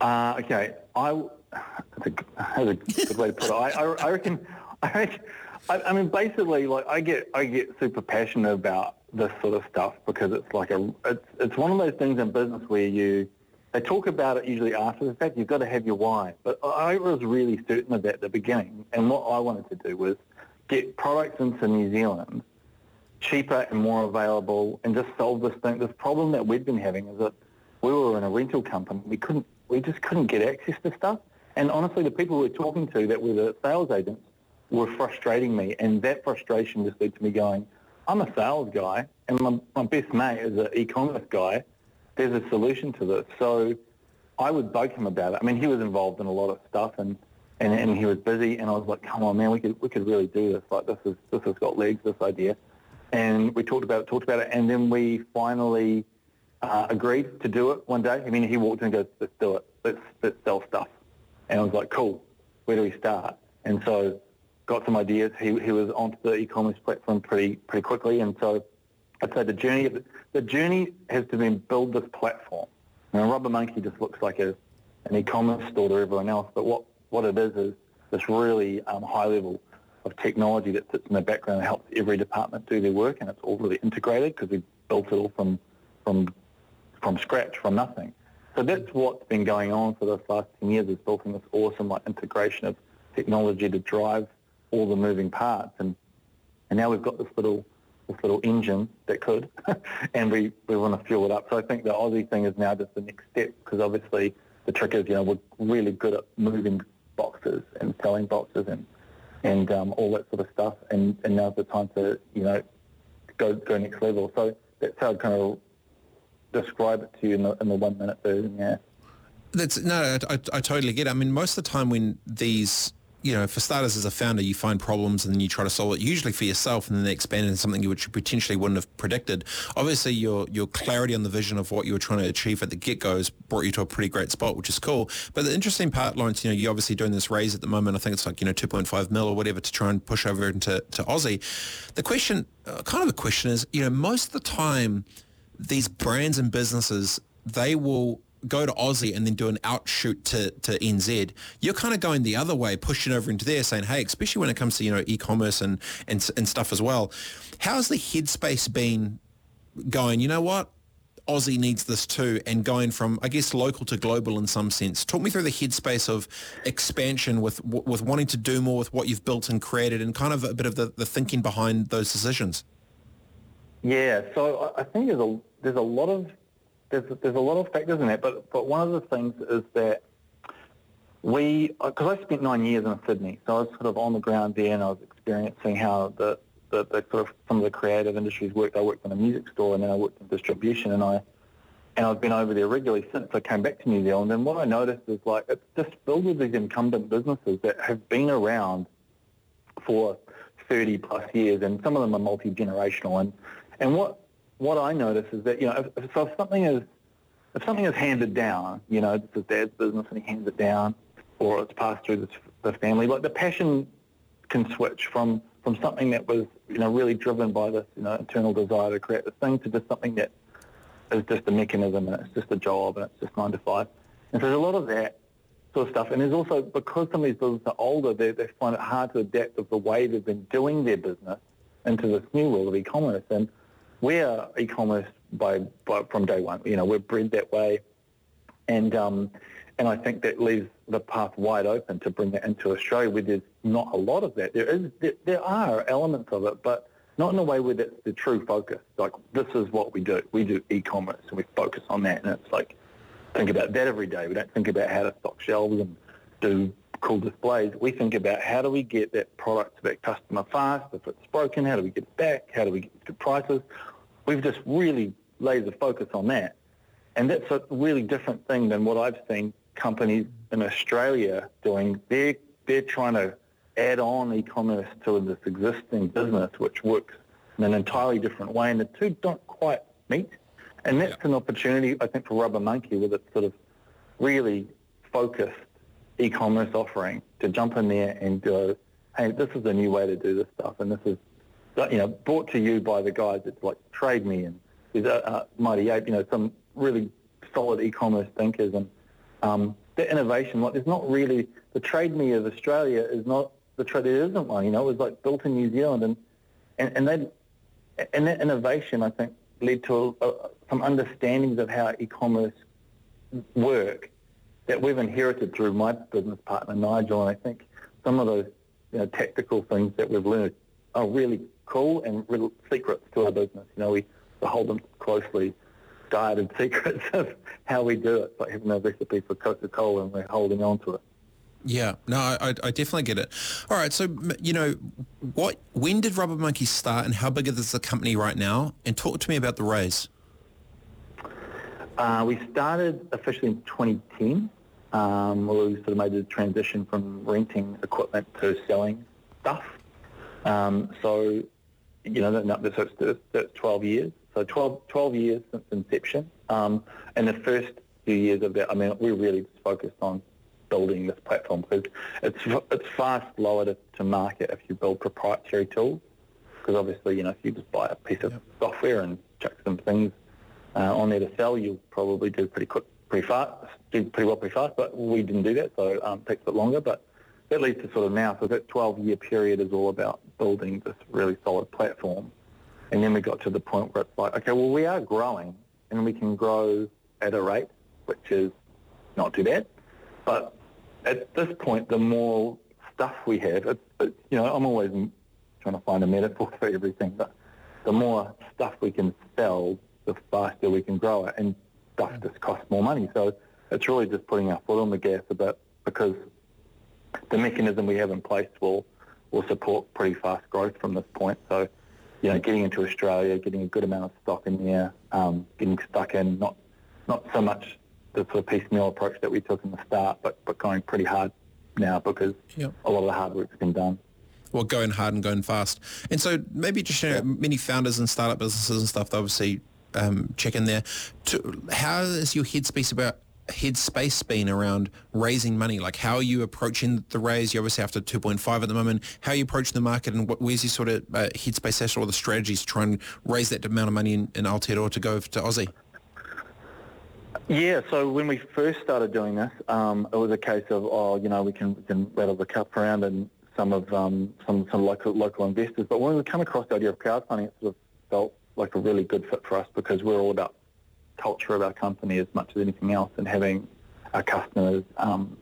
Uh, okay, I that's a, that's a good way to put it. I, I, reckon, I, reckon I, I mean, basically, like I get I get super passionate about this sort of stuff because it's like a it's it's one of those things in business where you they talk about it usually after the fact. You've got to have your why. But I was really certain of that at the beginning, and what I wanted to do was get products into New Zealand cheaper and more available, and just solve this thing. This problem that we'd been having is that we were in a rental company. We couldn't, we just couldn't get access to stuff. And honestly, the people we were talking to that were the sales agents were frustrating me, and that frustration just led to me going, I'm a sales guy, and my, my best mate is an e-commerce guy. There's a solution to this. So I would bug him about it. I mean, he was involved in a lot of stuff, and, and, and he was busy, and I was like, come on, man, we could, we could really do this. Like, this, is, this has got legs, this idea. And we talked about it, talked about it, and then we finally uh, agreed to do it one day. I mean, he walked in and goes, let's do it. Let's, let's sell stuff. And I was like, cool, where do we start? And so got some ideas. He, he was onto the e-commerce platform pretty pretty quickly, and so I'd say the journey the journey has to then build this platform. Now, Rubber Monkey just looks like a, an e-commerce store to everyone else, but what, what it is is this really um, high level of technology that sits in the background and helps every department do their work, and it's all really integrated because we built it all from from from scratch, from nothing. So that's what's been going on for the last 10 years is building this awesome like integration of technology to drive all the moving parts. And, and now we've got this little this little engine that could, and we, we want to fuel it up. So I think the Aussie thing is now just the next step because obviously the trick is, you know, we're really good at moving boxes and selling boxes and and um, all that sort of stuff. And, and now's the time to, you know, go go next level. So that's how kind of describe it to you in the, in the one minute version, yeah. That's no, I, I, totally get it. I mean, most of the time when these you know, for starters, as a founder, you find problems and then you try to solve it, usually for yourself, and then they expand into something which you potentially wouldn't have predicted. Obviously, your your clarity on the vision of what you were trying to achieve at the get-go has brought you to a pretty great spot, which is cool. But the interesting part, Lawrence, you know, you're obviously doing this raise at the moment. I think it's like, you know, 2.5 mil or whatever to try and push over into to Aussie. The question, uh, kind of a question is, you know, most of the time, these brands and businesses, they will go to Aussie and then do an outshoot to, to NZ, you're kind of going the other way, pushing over into there, saying, hey, especially when it comes to, you know, e-commerce and, and, and stuff as well. How's the headspace been going, you know what? Aussie needs this too, and going from, I guess, local to global in some sense. Talk me through the headspace of expansion with with wanting to do more with what you've built and created, and kind of a bit of the, the thinking behind those decisions. Yeah, so I think there's a there's a lot of there's there's a lot of factors in that, but but one of the things is that we uh, because I spent nine years in Sydney, so I was sort of on the ground there, and I was experiencing how the the, the sort of some of the creative industries worked. I worked in a music store, and then I worked in distribution, and I and I've been over there regularly since I came back to New Zealand. And what I noticed is like it's just filled with these incumbent businesses that have been around for 30 plus years, and some of them are multi-generational. And and what what I notice is that, you know, if, so if something is, if something is handed down, you know, it's his dad's business and he hands it down, or it's passed through the, the family, like the passion can switch from, from something that was, you know, really driven by this, you know, internal desire to create this thing to just something that is just a mechanism and it's just a job and it's just nine to five. And so there's a lot of that sort of stuff. And there's also, because some of these businesses are older, they, they find it hard to adapt of the way they've been doing their business into this new world of e-commerce. And we are e-commerce by, by from day one. You know, we're bred that way, and um, and I think that leaves the path wide open to bring that into Australia, where there's not a lot of that. There is there, there are elements of it, but not in a way where that's the true focus. Like this is what we do. We do e-commerce, and we focus on that, and it's like think about that every day. We don't think about how to stock shelves and do cool displays. We think about how do we get that product to that customer fast. If it's broken, how do we get it back? How do we get good prices? We've just really laser focus on that. And that's a really different thing than what I've seen companies in Australia doing. They're, they're trying to add on e-commerce to this existing business, which works in an entirely different way, and the two don't quite meet. And that's yeah. an opportunity, I think, for Rubber Monkey with its sort of really focused e-commerce offering to jump in there and go, hey, this is a new way to do this stuff, and this is you know, brought to you by the guys that like Trade Me and there's uh, uh, Mighty Ape, you know, some really solid e-commerce thinkers and um, the innovation. Like, there's not really the Trade Me of Australia is not the trade. There isn't one. You know, it was like built in New Zealand and and, and and that innovation, I think, led to a, a, some understandings of how e-commerce work that we've inherited through my business partner Nigel. And I think some of those you know, tactical things that we've learned are really cool and real secrets to our business. You know, we, hold them closely guarded secrets of how we do it. It's like having a recipe for Coca-Cola and we're holding on to it. Yeah, no, I, I definitely get it. All right, so you know, what? When did Rubber Monkey start, and how big is the company right now? And talk to me about the raise. Uh, we started officially in 2010. Um, where we sort of made the transition from renting equipment to selling stuff. Um, so, you know, that, that's, that's 12 years. So 12, 12 years since inception. Um, and the first few years of that, I mean, we really just focused on building this platform because it's it's far slower to, to market if you build proprietary tools. Because obviously, you know, if you just buy a piece of yep. software and chuck some things uh, on there to sell, you'll probably do pretty quick, pretty fast, do pretty well pretty fast. But we didn't do that, so um, it takes a bit longer. But that leads to sort of now, so that 12-year period is all about building this really solid platform. And then we got to the point where it's like, okay, well, we are growing, and we can grow at a rate which is not too bad. But at this point, the more stuff we have, it's, it's, you know, I'm always trying to find a metaphor for everything, but the more stuff we can sell, the faster we can grow it, and stuff mm. just costs more money. So it's really just putting our foot on the gas a bit because the mechanism we have in place will will support pretty fast growth from this point. So, you know, getting into Australia, getting a good amount of stock in there, um, getting stuck in, not not so much the sort of piecemeal approach that we took in the start, but, but going pretty hard now because yep. a lot of the hard work's been done. Well, going hard and going fast. And so maybe just, you know, many founders and startup businesses and stuff, they obviously um, check in there. To, how is your headspace about headspace been around raising money? Like how are you approaching the raise? You obviously have to 2.5 at the moment. How are you approaching the market and what, where's your sort of uh, headspace at or the strategies to try and raise that amount of money in, in Aotearoa to go to Aussie? Yeah, so when we first started doing this, um, it was a case of, oh, you know, we can, we can rattle the cup around and some of um, some some local local investors. But when we come across the idea of crowdfunding, it sort of felt like a really good fit for us because we're all about culture of our company as much as anything else, and having our customers um,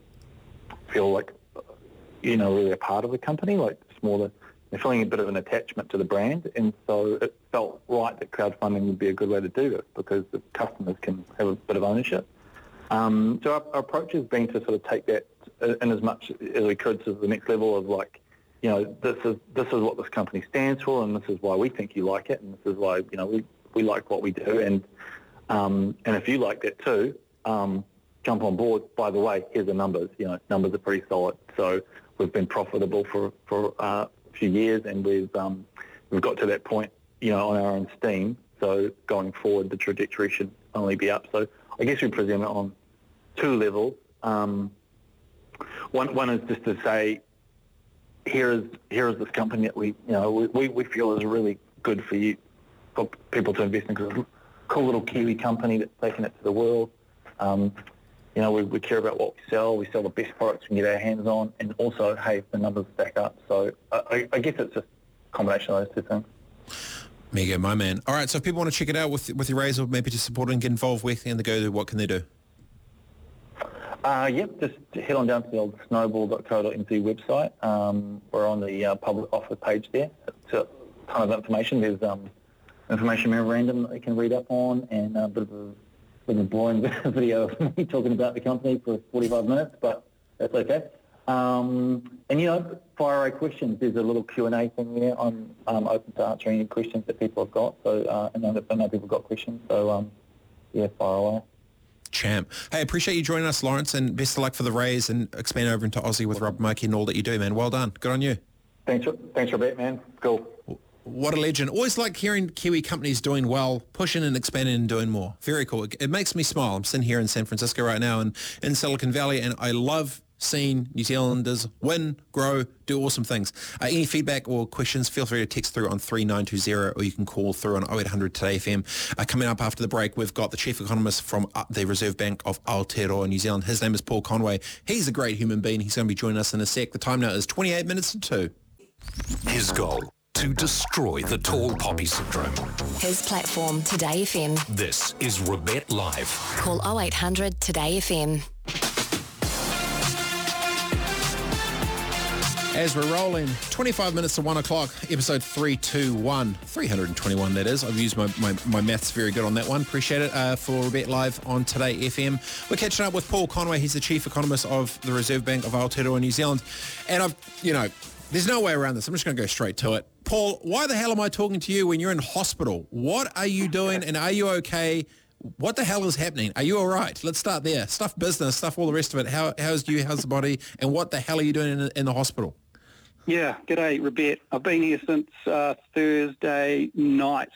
feel like, you know, really a part of the company, like smaller they're feeling a bit of an attachment to the brand, and so it felt right that crowdfunding would be a good way to do this because the customers can have a bit of ownership. Um, so our, our, approach has been to sort of take that in as much as we could to the next level of like, you know, this is this is what this company stands for, and this is why we think you like it, and this is why you know we, we like what we do, and um, and if you like that too, um, jump on board. By the way, here's the numbers. You know, numbers are pretty solid. So we've been profitable for for uh, few years, and we've um, we've got to that point, you know, on our own steam. So going forward, the trajectory should only be up. So I guess we present it on two levels. Um, one one is just to say, here is here is this company that we you know we, we feel is really good for you for people to invest in because a cool little Kiwi company that's taken it to the world. Um, you know, we, we care about what we sell. We sell the best products we can get our hands on, and also, hey, the numbers stack up. So I, I guess it's just a combination of those two things. Mega, my man. All right, so if people want to check it out with with your razor, maybe to support and get involved with and to go to, what can they do? Uh, yep, just head on down to the old snowball.co.nz website. Um, we're on the uh, public offer page there. It's a ton of information. There's um, information memorandum that you can read up on and a bit of a been a boring video of me talking about the company for 45 minutes, but that's okay. Um, and you know, fire away questions. There's a little Q and A thing there. I'm um, open to answering any questions that people have got. So, uh, and I know, people have got questions. So, um, yeah, fire away. Champ. Hey, appreciate you joining us, Lawrence, and best of luck for the raise and expand over into Aussie with Rob Monkey and all that you do, man. Well done. Good on you. Thanks, thanks, Robert, man. Cool. What a legend. Always like hearing Kiwi companies doing well, pushing and expanding and doing more. Very cool. It, makes me smile. I'm sitting here in San Francisco right now and in Silicon Valley, and I love seeing New Zealanders win, grow, do awesome things. Uh, any feedback or questions, feel free to text through on 3920 or you can call through on 0800 Today FM. Uh, coming up after the break, we've got the chief economist from uh, the Reserve Bank of Aotearoa, New Zealand. His name is Paul Conway. He's a great human being. He's going to be joining us in a sec. The time now is 28 minutes to 2. His goal to destroy the tall poppy syndrome. His platform, Today FM. This is Robett Live. Call 0800 Today FM. As we're rolling, 25 minutes to 1 o'clock, episode 321, 321 that is. I've used my, my, my maths very good on that one. Appreciate it uh, for Robett Live on Today FM. We're catching up with Paul Conway. He's the Chief Economist of the Reserve Bank of Aotearoa, New Zealand. And I've, you know, there's no way around this. I'm just going to go straight to it. Paul, why the hell am I talking to you when you're in hospital? What are you doing and are you okay? What the hell is happening? Are you all right? Let's start there. Stuff business, stuff all the rest of it. How, how's you? How's the body? And what the hell are you doing in, in the hospital? Yeah, g'day, Robett. I've been here since uh, Thursday night.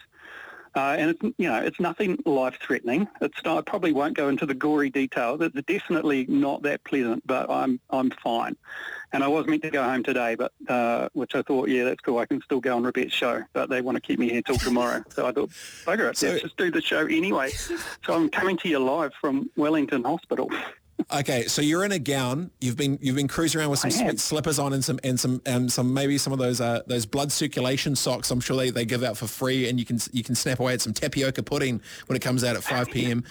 Uh, and it's you know it's nothing life-threatening. It's I probably won't go into the gory details. It's definitely not that pleasant, but I'm I'm fine. And I was meant to go home today, but uh, which I thought, yeah, that's cool. I can still go on Robett's show, but they want to keep me here till tomorrow. so I thought, bugger it, So- let's just do the show anyway. so I'm coming to you live from Wellington Hospital. Okay, so you're in a gown. You've been you've been cruising around with some sweet slippers on and some and some and some maybe some of those uh, those blood circulation socks. I'm sure they, they give out for free, and you can you can snap away at some tapioca pudding when it comes out at 5 p.m.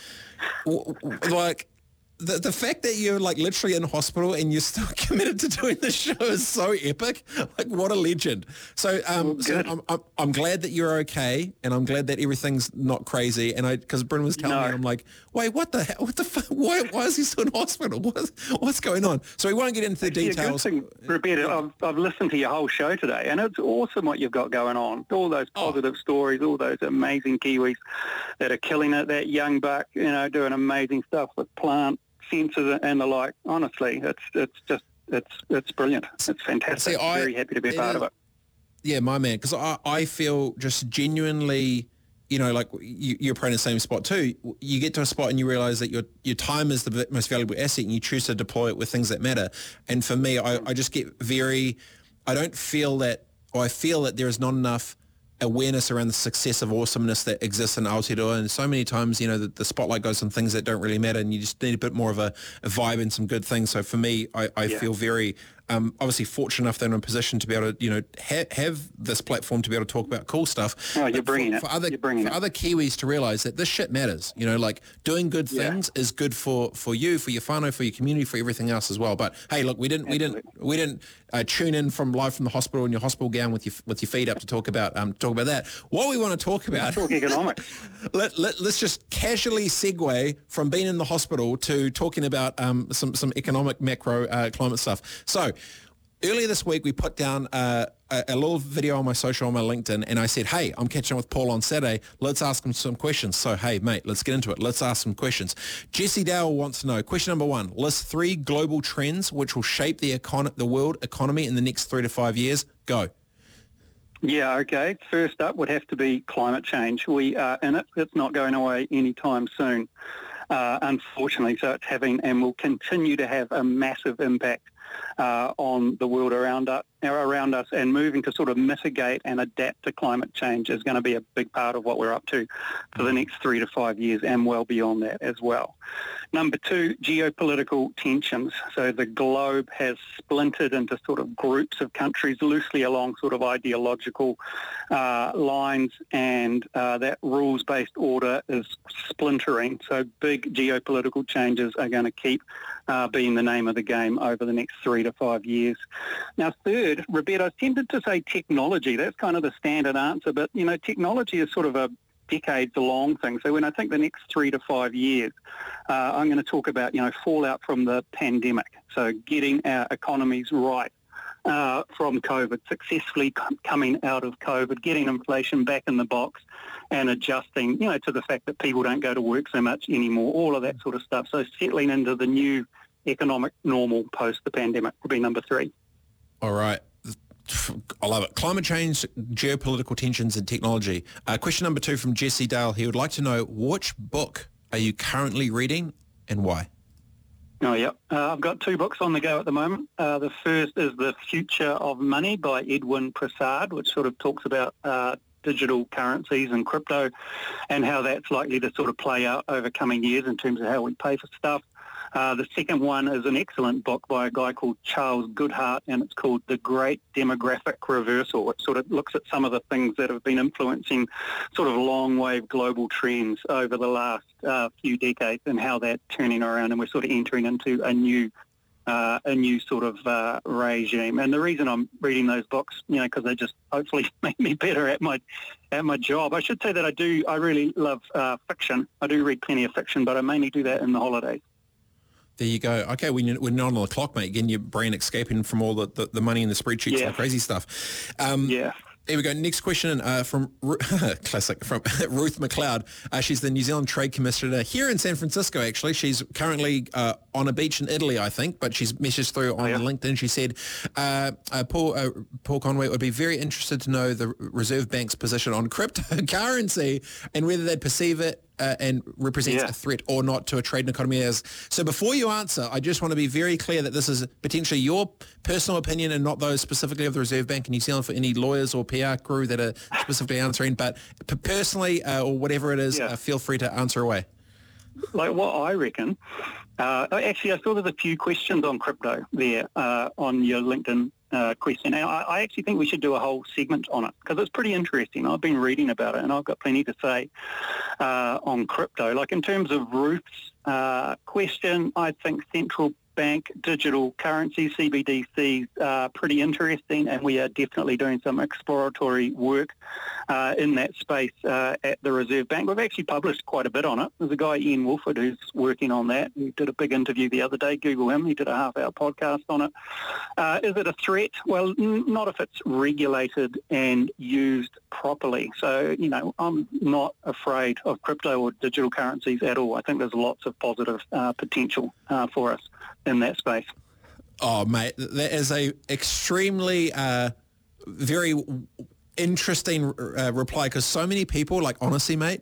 Like the the fact that you're like literally in hospital and you're still committed to doing the show is so epic. Like what a legend. So um, so I'm, I'm I'm glad that you're okay, and I'm glad that everything's not crazy. And I because Bryn was telling me, I'm like, wait, what the hell? What the fuck? Why why is he still in hospital? What, what's going on? So we won't get into the details. Thing, Rebecca, I've, I've listened to your whole show today, and it's awesome what you've got going on. All those Oh. positive stories, all those amazing Kiwis that are killing it. That young buck, you know, doing amazing stuff with plant sensors and the like. Honestly, it's it's just it's it's brilliant. It's fantastic. See, I- Very happy to be a part is- of it. Yeah, my man, because I, I feel just genuinely, you know, like you, you're probably in the same spot too. You get to a spot and you realize that your your time is the most valuable asset, and you choose to deploy it with things that matter. And for me, I, I just get very, I don't feel that, or I feel that there is not enough awareness around the success of awesomeness that exists in Aotearoa and so many times you know the, the spotlight goes on things that don't really matter and you just need a bit more of a, a vibe and some good things so for me I, I Yeah. feel very um, obviously fortunate enough that I'm in a position to be able to you know ha- have this platform to be able to talk about cool stuff Oh, you're bringing for, it. for other You're bringing for other Kiwis to realize that this shit matters you know like doing good Yeah. things is good for for you for your whānau for your community for everything else as well but hey look we didn't we didn't we didn't uh, tune in from live from the hospital in your hospital gown with your with your feet up to talk about um talk about that what we want to talk about Talk economics. let, let, let's just casually segue from being in the hospital to talking about um, some, some economic macro uh, climate stuff. So earlier this week, we put down uh, a, a little video on my social, on my LinkedIn, and I said, hey, I'm catching up with Paul on Saturday. Let's ask him some questions. So, hey, mate, let's get into it. Let's ask some questions. Jesse Dale wants to know, question number one, list three global trends which will shape the, econ- the world economy in the next three to five years. Go. Yeah, okay. First up would have to be climate change. We are in it. It's not going away anytime soon, uh, unfortunately. So it's having and will continue to have a massive impact uh, on the world around us, around us, and moving to sort of mitigate and adapt to climate change is going to be a big part of what we're up to for the next three to five years and well beyond that as well. Number two, geopolitical tensions. So the globe has splintered into sort of groups of countries loosely along sort of ideological uh, lines and uh, that rules-based order is splintering. So big geopolitical changes are going to keep uh, being the name of the game over the next three to five years. Now, third, Roberto, I tended to say technology. That's kind of the standard answer, but, you know, technology is sort of a decades long thing. So when I think the next three to five years, uh, I'm going to talk about, you know, fallout from the pandemic. So getting our economies right uh, from COVID, successfully com- coming out of COVID, getting inflation back in the box and adjusting, you know, to the fact that people don't go to work so much anymore, all of that sort of stuff. So settling into the new economic normal post the pandemic will be number three. All right. I love it. Climate change, geopolitical tensions and technology. Uh, question number two from Jesse Dale. He would like to know which book are you currently reading and why? Oh, yeah. Uh, I've got two books on the go at the moment. Uh, the first is The Future of Money by Eswar Prasad, which sort of talks about uh, digital currencies and crypto and how that's likely to sort of play out over coming years in terms of how we pay for stuff. Uh, the second one is an excellent book by a guy called Charles Goodhart, and it's called The Great Demographic Reversal. It sort of looks at some of the things that have been influencing sort of long wave global trends over the last uh, few decades and how they're turning around, and we're sort of entering into a new uh, a new sort of uh, regime. And the reason I'm reading those books, you know, because they just hopefully make me better at my at my job. I should say that I do. I really love uh, fiction. I do read plenty of fiction, but I mainly do that in the holidays. There you go. Okay, when we're not on the clock, mate, getting your brain escaping from all the, the, the money in the spreadsheets Yeah. and the crazy stuff. Um, yeah. Here we go. Next question uh, from classic from Ruth McLeod. Uh, she's the New Zealand Trade Commissioner here in San Francisco. Actually, she's currently uh, on a beach in Italy, I think. But she's messaged through on LinkedIn. She said, uh, uh, "Paul uh, Paul Conway would be very interested to know the Reserve Bank's position on cryptocurrency and whether they perceive it." Uh, and represents Yeah. a threat or not to a trade and economy as so before you answer I just want to be very clear that this is potentially your personal opinion and not those specifically of the Reserve Bank in New Zealand for any lawyers or PR crew that are specifically answering but personally uh, or whatever it is uh, feel free to answer away like what I reckon. Uh, actually, I saw there's a few questions on crypto there uh, on your LinkedIn uh, question. And I, I actually think we should do a whole segment on it because it's pretty interesting. I've been reading about it and I've got plenty to say uh, on crypto. Like in terms of Ruth's uh, question, I think central bank digital currency, CBDCs, are pretty interesting and we are definitely doing some exploratory work uh, in that space uh, at the Reserve Bank. We've actually published quite a bit on it. There's a guy, Ian Woolford, who's working on that. He did a big interview the other day. Google him. He did a half-hour podcast on it. Uh, is it a threat? Well, n- not if it's regulated and used properly. So, you know, I'm not afraid of crypto or digital currencies at all. I think there's lots of positive uh, potential uh, for us in that space. Oh, mate, that is a extremely uh, very interesting uh, reply because so many people, like honestly, mate,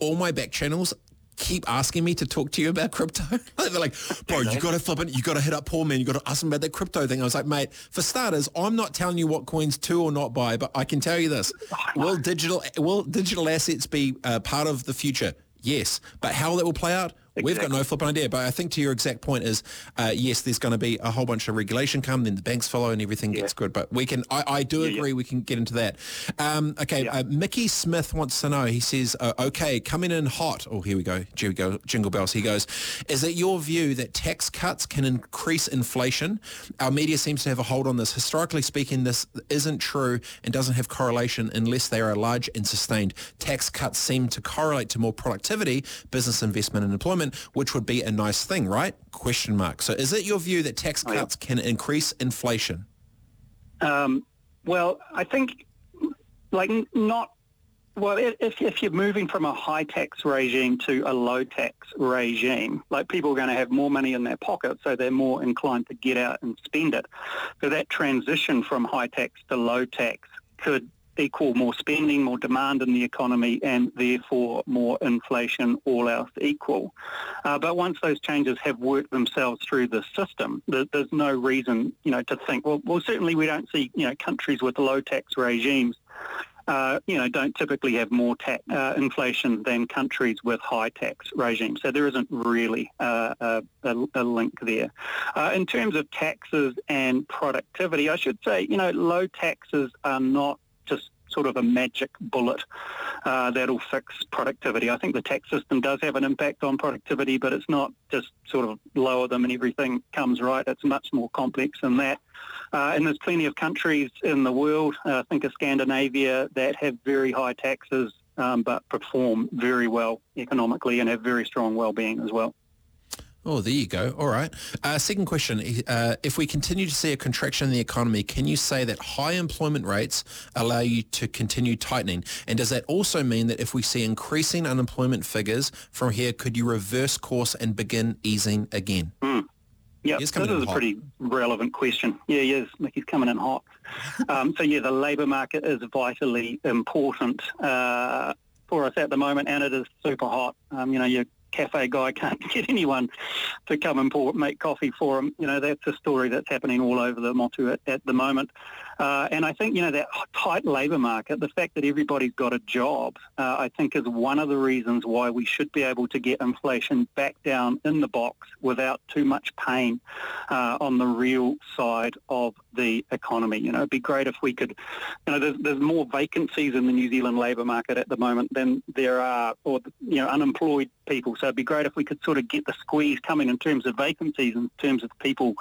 all my back channels keep asking me to talk to you about crypto. They're like, bro, you got to flip it. You got to hit up Paul, man. You got to ask him about that crypto thing. I was like, mate, for starters, I'm not telling you what coins to or not buy, but I can tell you this: will digital will digital assets be uh, part of the future? Yes, but how that will play out, we've got no flipping idea. But I think to your exact point is, uh, yes, there's going to be a whole bunch of regulation come, then the banks follow, and everything gets good. But we can, I, I do agree, we can get into that. Um, okay, uh, Mickey Smith wants to know. He says, uh, okay, coming in hot. Oh, here we go. Here we go. Jingle bells. He goes, is it your view that tax cuts can increase inflation? Our media seems to have a hold on this. Historically speaking, this isn't true and doesn't have correlation unless they are large and sustained. Tax cuts seem to correlate to more productivity, business investment and employment, which would be a nice thing, right? Question mark. So is it your view that tax cuts can increase inflation? Um, well, I think, like, not. Well, if, if you're moving from a high tax regime to a low tax regime, like people are going to have more money in their pocket, so they're more inclined to get out and spend it. So that transition from high tax to low tax could equal more spending, more demand in the economy, and therefore more inflation, all else equal. Uh, but once those changes have worked themselves through the system, there, there's no reason, you know, to think. Well, well, certainly we don't see, you know, countries with low tax regimes. Uh, you know, don't typically have more ta- uh, inflation than countries with high tax regimes. So there isn't really uh, a, a, link there. Uh, in terms of taxes and productivity, I should say, you know, low taxes are not sort of a magic bullet uh, that'll fix productivity. I think the tax system does have an impact on productivity, but it's not just sort of lower them and everything comes right. It's much more complex than that. Uh, and there's plenty of countries in the world, uh, think of Scandinavia, that have very high taxes um, but perform very well economically and have very strong well-being as well. Oh, there you go. All right. Uh, second question. Uh, if we continue to see a contraction in the economy, can you say that high employment rates allow you to continue tightening? And does that also mean that if we see increasing unemployment figures from here, could you reverse course and begin easing again? Yeah, He's this is a hot. pretty relevant question. Yeah, yes, Mickey's coming in hot. um, so yeah, the labour market is vitally important uh, for us at the moment, and it is super hot. Um, you know, your cafe guy can't get anyone to come and pour, make coffee for him. You know, that's a story that's happening all over the Motu at, at the moment. Uh, and I think, you know, that tight labour market, the fact that everybody's got a job, uh, I think is one of the reasons why we should be able to get inflation back down in the box without too much pain uh, on the real side of the economy. You know, it'd be great if we could, you know, there's, there's more vacancies in the New Zealand labour market at the moment than there are, or, you know, unemployed people. So it'd be great if we could sort of get the squeeze coming in terms of vacancies, in terms of people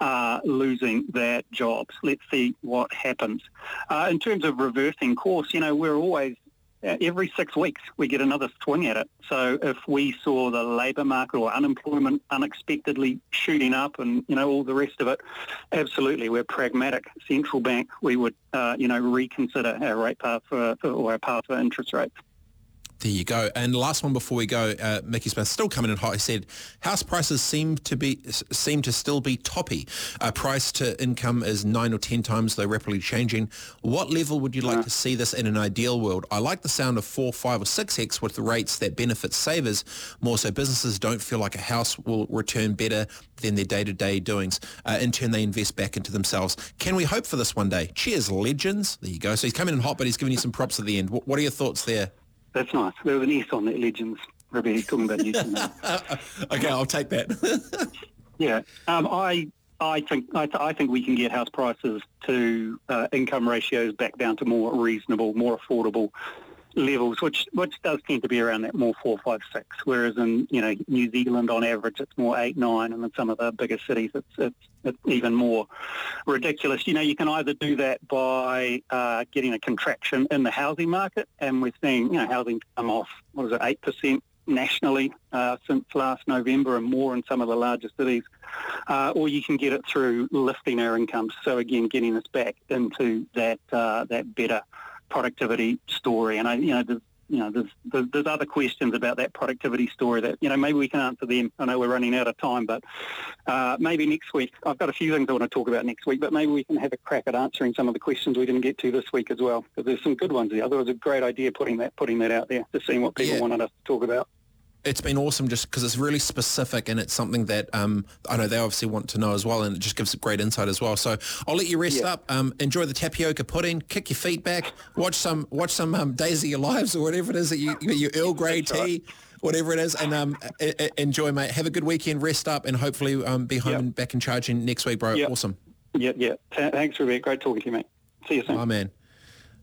uh, losing their jobs. Let's see what happens. Uh, in terms of reversing course, you know, we're always every six weeks we get another swing at it. So if we saw the labour market or unemployment unexpectedly shooting up and, you know, all the rest of it, absolutely, we're pragmatic. Central bank, we would, uh, you know, reconsider our rate path for, for, or our path for interest rates. There you go. And last one before we go, uh, Mickey Smith still coming in hot. He said house prices seem to be seem to still be toppy. Uh, price to income is nine or ten times, though rapidly changing. What level would you like to see this in an ideal world? I like the sound of four, five, or six x with the rates that benefit savers more, so businesses don't feel like a house will return better than their day-to-day doings. Uh, in turn, they invest back into themselves. Can we hope for this one day? Cheers, legends. There you go. So he's coming in hot, but he's giving you some props at the end. What, what are your thoughts there? That's nice. There was an S on that, Legends. Robett talking about you. okay, I'll take that. yeah, um, I I think I, th- I, think we can get house prices to uh, income ratios back down to more reasonable, more affordable levels, which which does tend to be around that more four, five, six. Whereas in you know New Zealand on average it's more eight, nine, and in some of the bigger cities it's it's, it's even more ridiculous. You know you can either do that by uh, getting a contraction in the housing market, and we're seeing you know housing come off what is it eight percent nationally uh, since last November and more in some of the larger cities, uh, or you can get it through lifting our incomes. So again, getting us back into that uh, that better productivity story. And I, you know, there's, you know, there's, there's, there's other questions about that productivity story that, you know, maybe we can answer them. I know we're running out of time, but uh, maybe next week, I've got a few things I want to talk about next week, but maybe we can have a crack at answering some of the questions we didn't get to this week as well, because there's some good ones there. It was a great idea putting that, putting that out there, just seeing what people yeah. wanted us to talk about it's been awesome just because it's really specific and it's something that um, I know they obviously want to know as well and it just gives great insight as well. So I'll let you rest yeah. up, um, enjoy the tapioca pudding, kick your feet back, watch some watch some um, Days of Your Lives or whatever it is that you, your Earl Grey tea, right. whatever it is, and um, enjoy, mate. Have a good weekend, rest up, and hopefully um, be home yep. and back in charging next week, bro. Yep. Awesome. Yeah, yeah. Thanks, Rebecca. Great talking to you, mate. See you soon. Oh, man.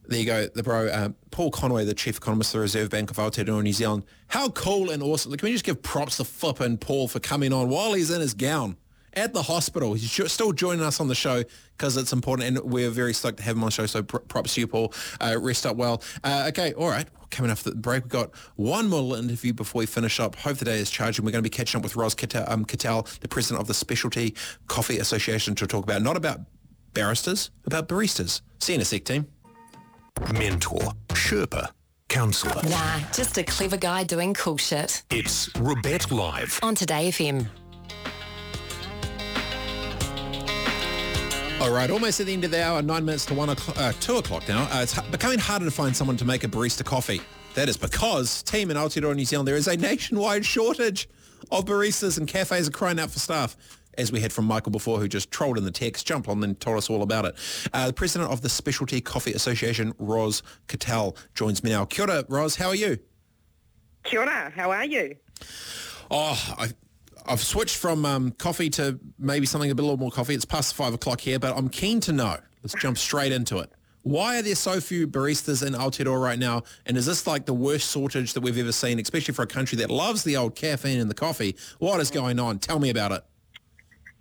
There you go, the bro, um, Paul Conway, the chief economist of the Reserve Bank of Aotearoa New Zealand. How cool and awesome. Can we just give props to flippin' Paul for coming on while he's in his gown at the hospital. He's still joining us on the show because it's important and we're very stoked to have him on the show. So props to you, Paul. Uh, rest up well. Uh, okay, all right. Coming off the break, we've got one more interview before we finish up. Hope the day is charging. We're going to be catching up with Ros Kittel, um, the president of the Specialty Coffee Association, to talk about, not about barristers, about baristas. See you in a sec, team mentor, Sherpa, counsellor. Nah, just a clever guy doing cool shit. It's Robett Live. On Today FM. All right, almost at the end of the hour, nine minutes to one o'clock, uh, two o'clock now. Uh, it's becoming harder to find someone to make a barista coffee. That is because, team in Aotearoa New Zealand, there is a nationwide shortage of baristas and cafes are crying out for staff as we had from Michael before, who just trolled in the text, jumped on and told us all about it. Uh, the president of the Specialty Coffee Association, Ros Kittel, joins me now. Kia ora, Ros. How are you? Kia ora. How are you? Oh, I, I've switched from um, coffee to maybe something a bit a little more coffee. It's past five o'clock here, but I'm keen to know. Let's jump straight into it. Why are there so few baristas in Aotearoa right now? And is this like the worst shortage that we've ever seen, especially for a country that loves the old caffeine and the coffee? What is going on? Tell me about it.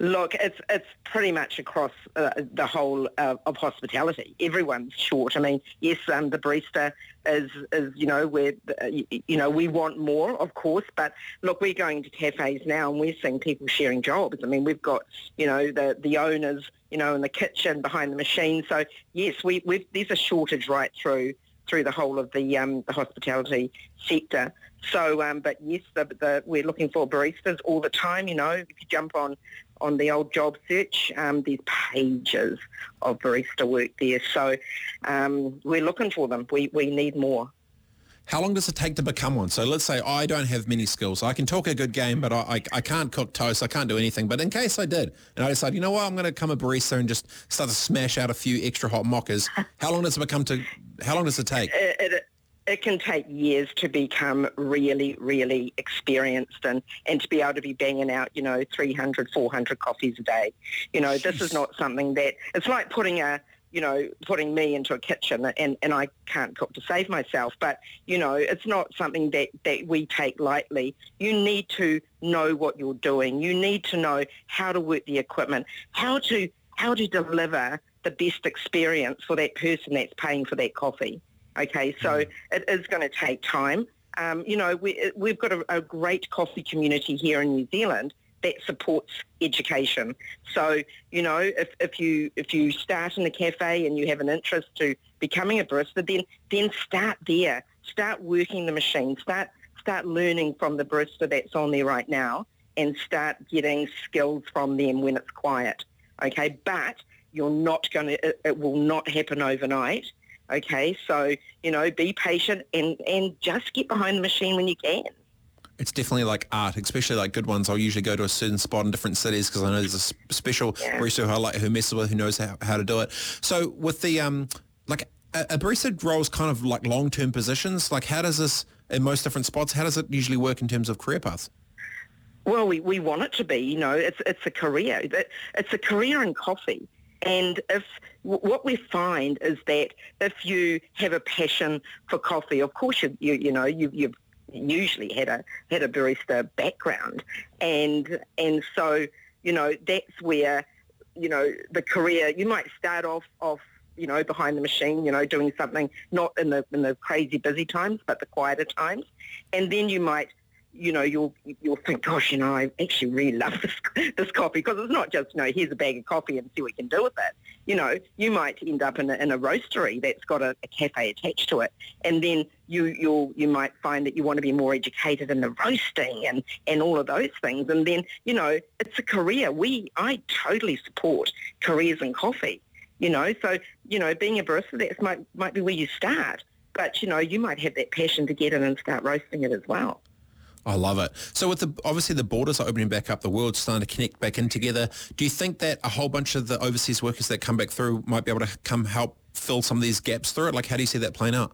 Look, it's it's pretty much across uh, the whole uh, of hospitality. Everyone's short. I mean, yes, um, the barista is is you know where uh, you know we want more, of course. But look, we're going to cafes now, and we're seeing people sharing jobs. I mean, we've got you know the the owners, you know, in the kitchen behind the machine. So yes, we we there's a shortage right through through the whole of the um, the hospitality sector. So, um, but yes, the, the, we're looking for baristas all the time. You know, if you jump on on the old job search. Um, there's pages of barista work there. So um, we're looking for them. We, we need more. How long does it take to become one? So let's say I don't have many skills. I can talk a good game, but I, I, I can't cook toast. I can't do anything. But in case I did, and I decide, you know what, I'm going to become a barista and just start to smash out a few extra hot mochas. How long does it become to? How long does it take? It, it, it can take years to become really, really experienced and, and to be able to be banging out, you know, 300, 400 coffees a day. You know, this is not something that, it's like putting a, you know, putting me into a kitchen and, and I can't cook to save myself. But, you know, it's not something that, that we take lightly. You need to know what you're doing. You need to know how to work the equipment, how to how to deliver the best experience for that person that's paying for that coffee. Okay, so it is going to take time. Um, you know, we, we've got a, a great coffee community here in New Zealand that supports education. So, you know, if, if you if you start in a cafe and you have an interest to becoming a barista, then then start there. Start working the machine. Start start learning from the barista that's on there right now and start getting skills from them when it's quiet. Okay, but you're not going to, it, it will not happen overnight. Okay, so, you know, be patient and, and just get behind the machine when you can. It's definitely like art, especially like good ones. I'll usually go to a certain spot in different cities because I know there's a special Yeah. barista who I like, who messes with, who knows how, how to do it. So with the, um, like a, a barista role is kind of like long-term positions. Like how does this, in most different spots, how does it usually work in terms of career paths? Well, we, we want it to be, you know, it's, it's a career. It- It's a career in coffee. And if what we find is that if you have a passion for coffee, of course you you, you know you, you've usually had a had a barista background, and and so you know that's where you know the career you might start off off you know behind the machine, you know doing something not in the in the crazy busy times, but the quieter times, and then you might you know, you'll you'll think, gosh, you know, I actually really love this this coffee because it's not just, you know, here's a bag of coffee and see what you can do with it. You know, you might end up in a, in a roastery that's got a, a cafe attached to it, and then you you'll you might find that you want to be more educated in the roasting and and all of those things, and then you know, it's a career. We I totally support careers in coffee. You know, so you know, being a barista that might might be where you start, but you know, you might have that passion to get in and start roasting it as well. I love it. So with the obviously the borders are opening back up, the world's starting to connect back in together. Do you think that a whole bunch of the overseas workers that come back through might be able to come help fill some of these gaps through it? Like how do you see that playing out?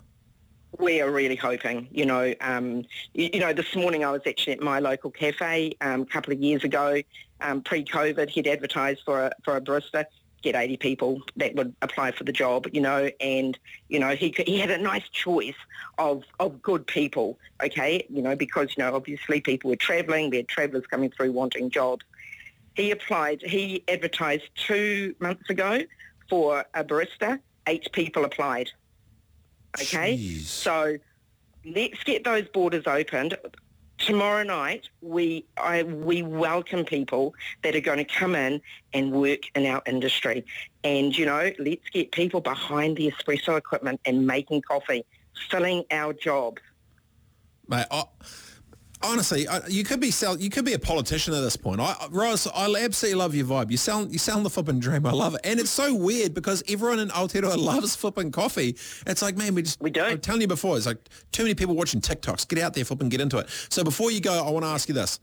We are really hoping, you know, um, you, you know, this morning I was actually at my local cafe um, a couple of years ago, um, pre-COVID, he'd advertised for a, for a barista, get 80 people that would apply for the job, you know, and, you know, he, could, he had a nice choice of, of good people, okay, you know, because, you know, obviously people were travelling, we had travellers coming through wanting jobs. He applied, he advertised two months ago for a barista, eight people applied. Okay, so let's get those borders opened. Tomorrow night, we I, we welcome people that are going to come in and work in our industry, and you know, let's get people behind the espresso equipment and making coffee, filling our jobs. Mate, I, honestly, you could be sell, you could be a politician at this point. I, Ross, I absolutely love your vibe. You sound you sound the flipping dream. I love it, and it's so weird because everyone in Aotearoa loves flipping coffee. It's like, man, we just we don't. I'm telling you before, it's like too many people watching TikToks. Get out there, flipping, get into it. So before you go, I want to ask you this,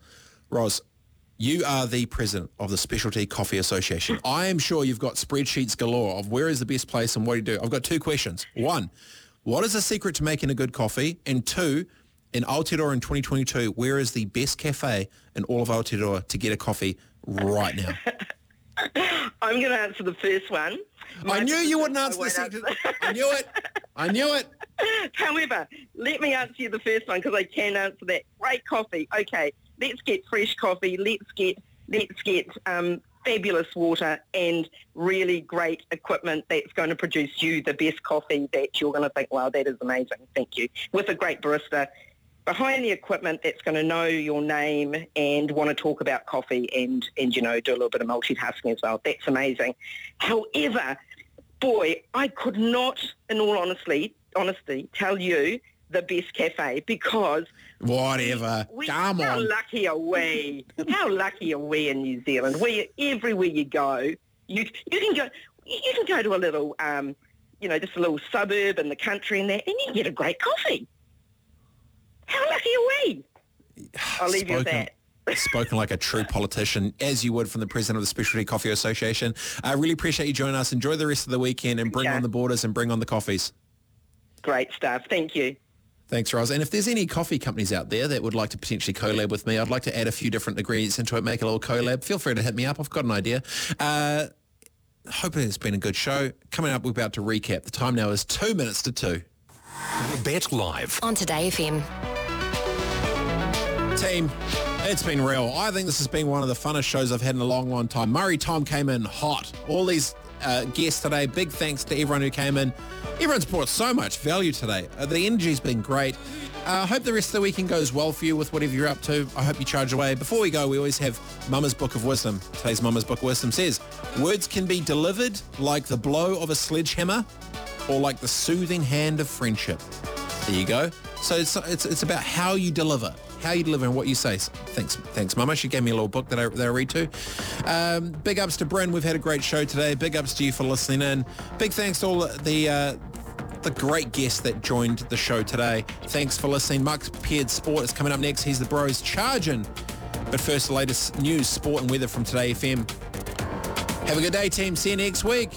Roz. You are the president of the Specialty Coffee Association. I am sure you've got spreadsheets galore of where is the best place and what do you do. I've got two questions. One, what is the secret to making a good coffee? And two, in Aotearoa in 2022, where is the best cafe in all of Aotearoa to get a coffee right now? I'm going to answer the first one. I knew you wouldn't answer the second. I knew it. I knew it. However, let me answer you the first one because I can answer that. Great coffee. Okay, let's get fresh coffee. Let's get let's get um, fabulous water and really great equipment that's going to produce you the best coffee that you're going to think, wow, that is amazing. Thank you. With a great barista behind the equipment that's going to know your name and want to talk about coffee and, and, you know, do a little bit of multitasking as well. That's amazing. However, boy, I could not, in all honesty, honesty, tell you the best cafe because Whatever. we, Come how on. lucky are we? how lucky are we in New Zealand? We everywhere you go, you you can go you can go to a little um, you know, just a little suburb in the country and that, and you can get a great coffee. How lucky are we? I'll leave you with Spoken- that. Spoken like a true politician, as you would from the president of the Specialty Coffee Association. I really appreciate you joining us. Enjoy the rest of the weekend and bring Yeah. on the borders and bring on the coffees. Great stuff. Thank you. Thanks, Roz. And if there's any coffee companies out there that would like to potentially collab with me, I'd like to add a few different ingredients into it, make a little collab. Feel free to hit me up. I've got an idea. Uh, hoping it's been a good show. Coming up, we're about to recap. The time now is two minutes to two. Bet Live. On Today FM. Team, it's been real. I think this has been one of the funnest shows I've had in a long, long time. Murray Thom came in hot. All these uh, guests today, big thanks to everyone who came in. Everyone's brought so much value today. Uh, the energy's been great. Uh, I hope the rest of the weekend goes well for you with whatever you're up to. I hope you charge away. Before we go, we always have Mama's Book of Wisdom. Today's Mama's Book of Wisdom says, words can be delivered like the blow of a sledgehammer or like the soothing hand of friendship. There you go. So it's, it's, it's about how you deliver, how you deliver and what you say. Thanks, thanks, Mama. She gave me a little book that I, that I read to. Um, big ups to Bryn. We've had a great show today. Big ups to you for listening in. Big thanks to all the uh, the great guests that joined the show today. Thanks for listening. Mark Peard Sport is coming up next. He's the bros charging. But first, the latest news, sport and weather from Today FM. Have a good day, team. See you next week.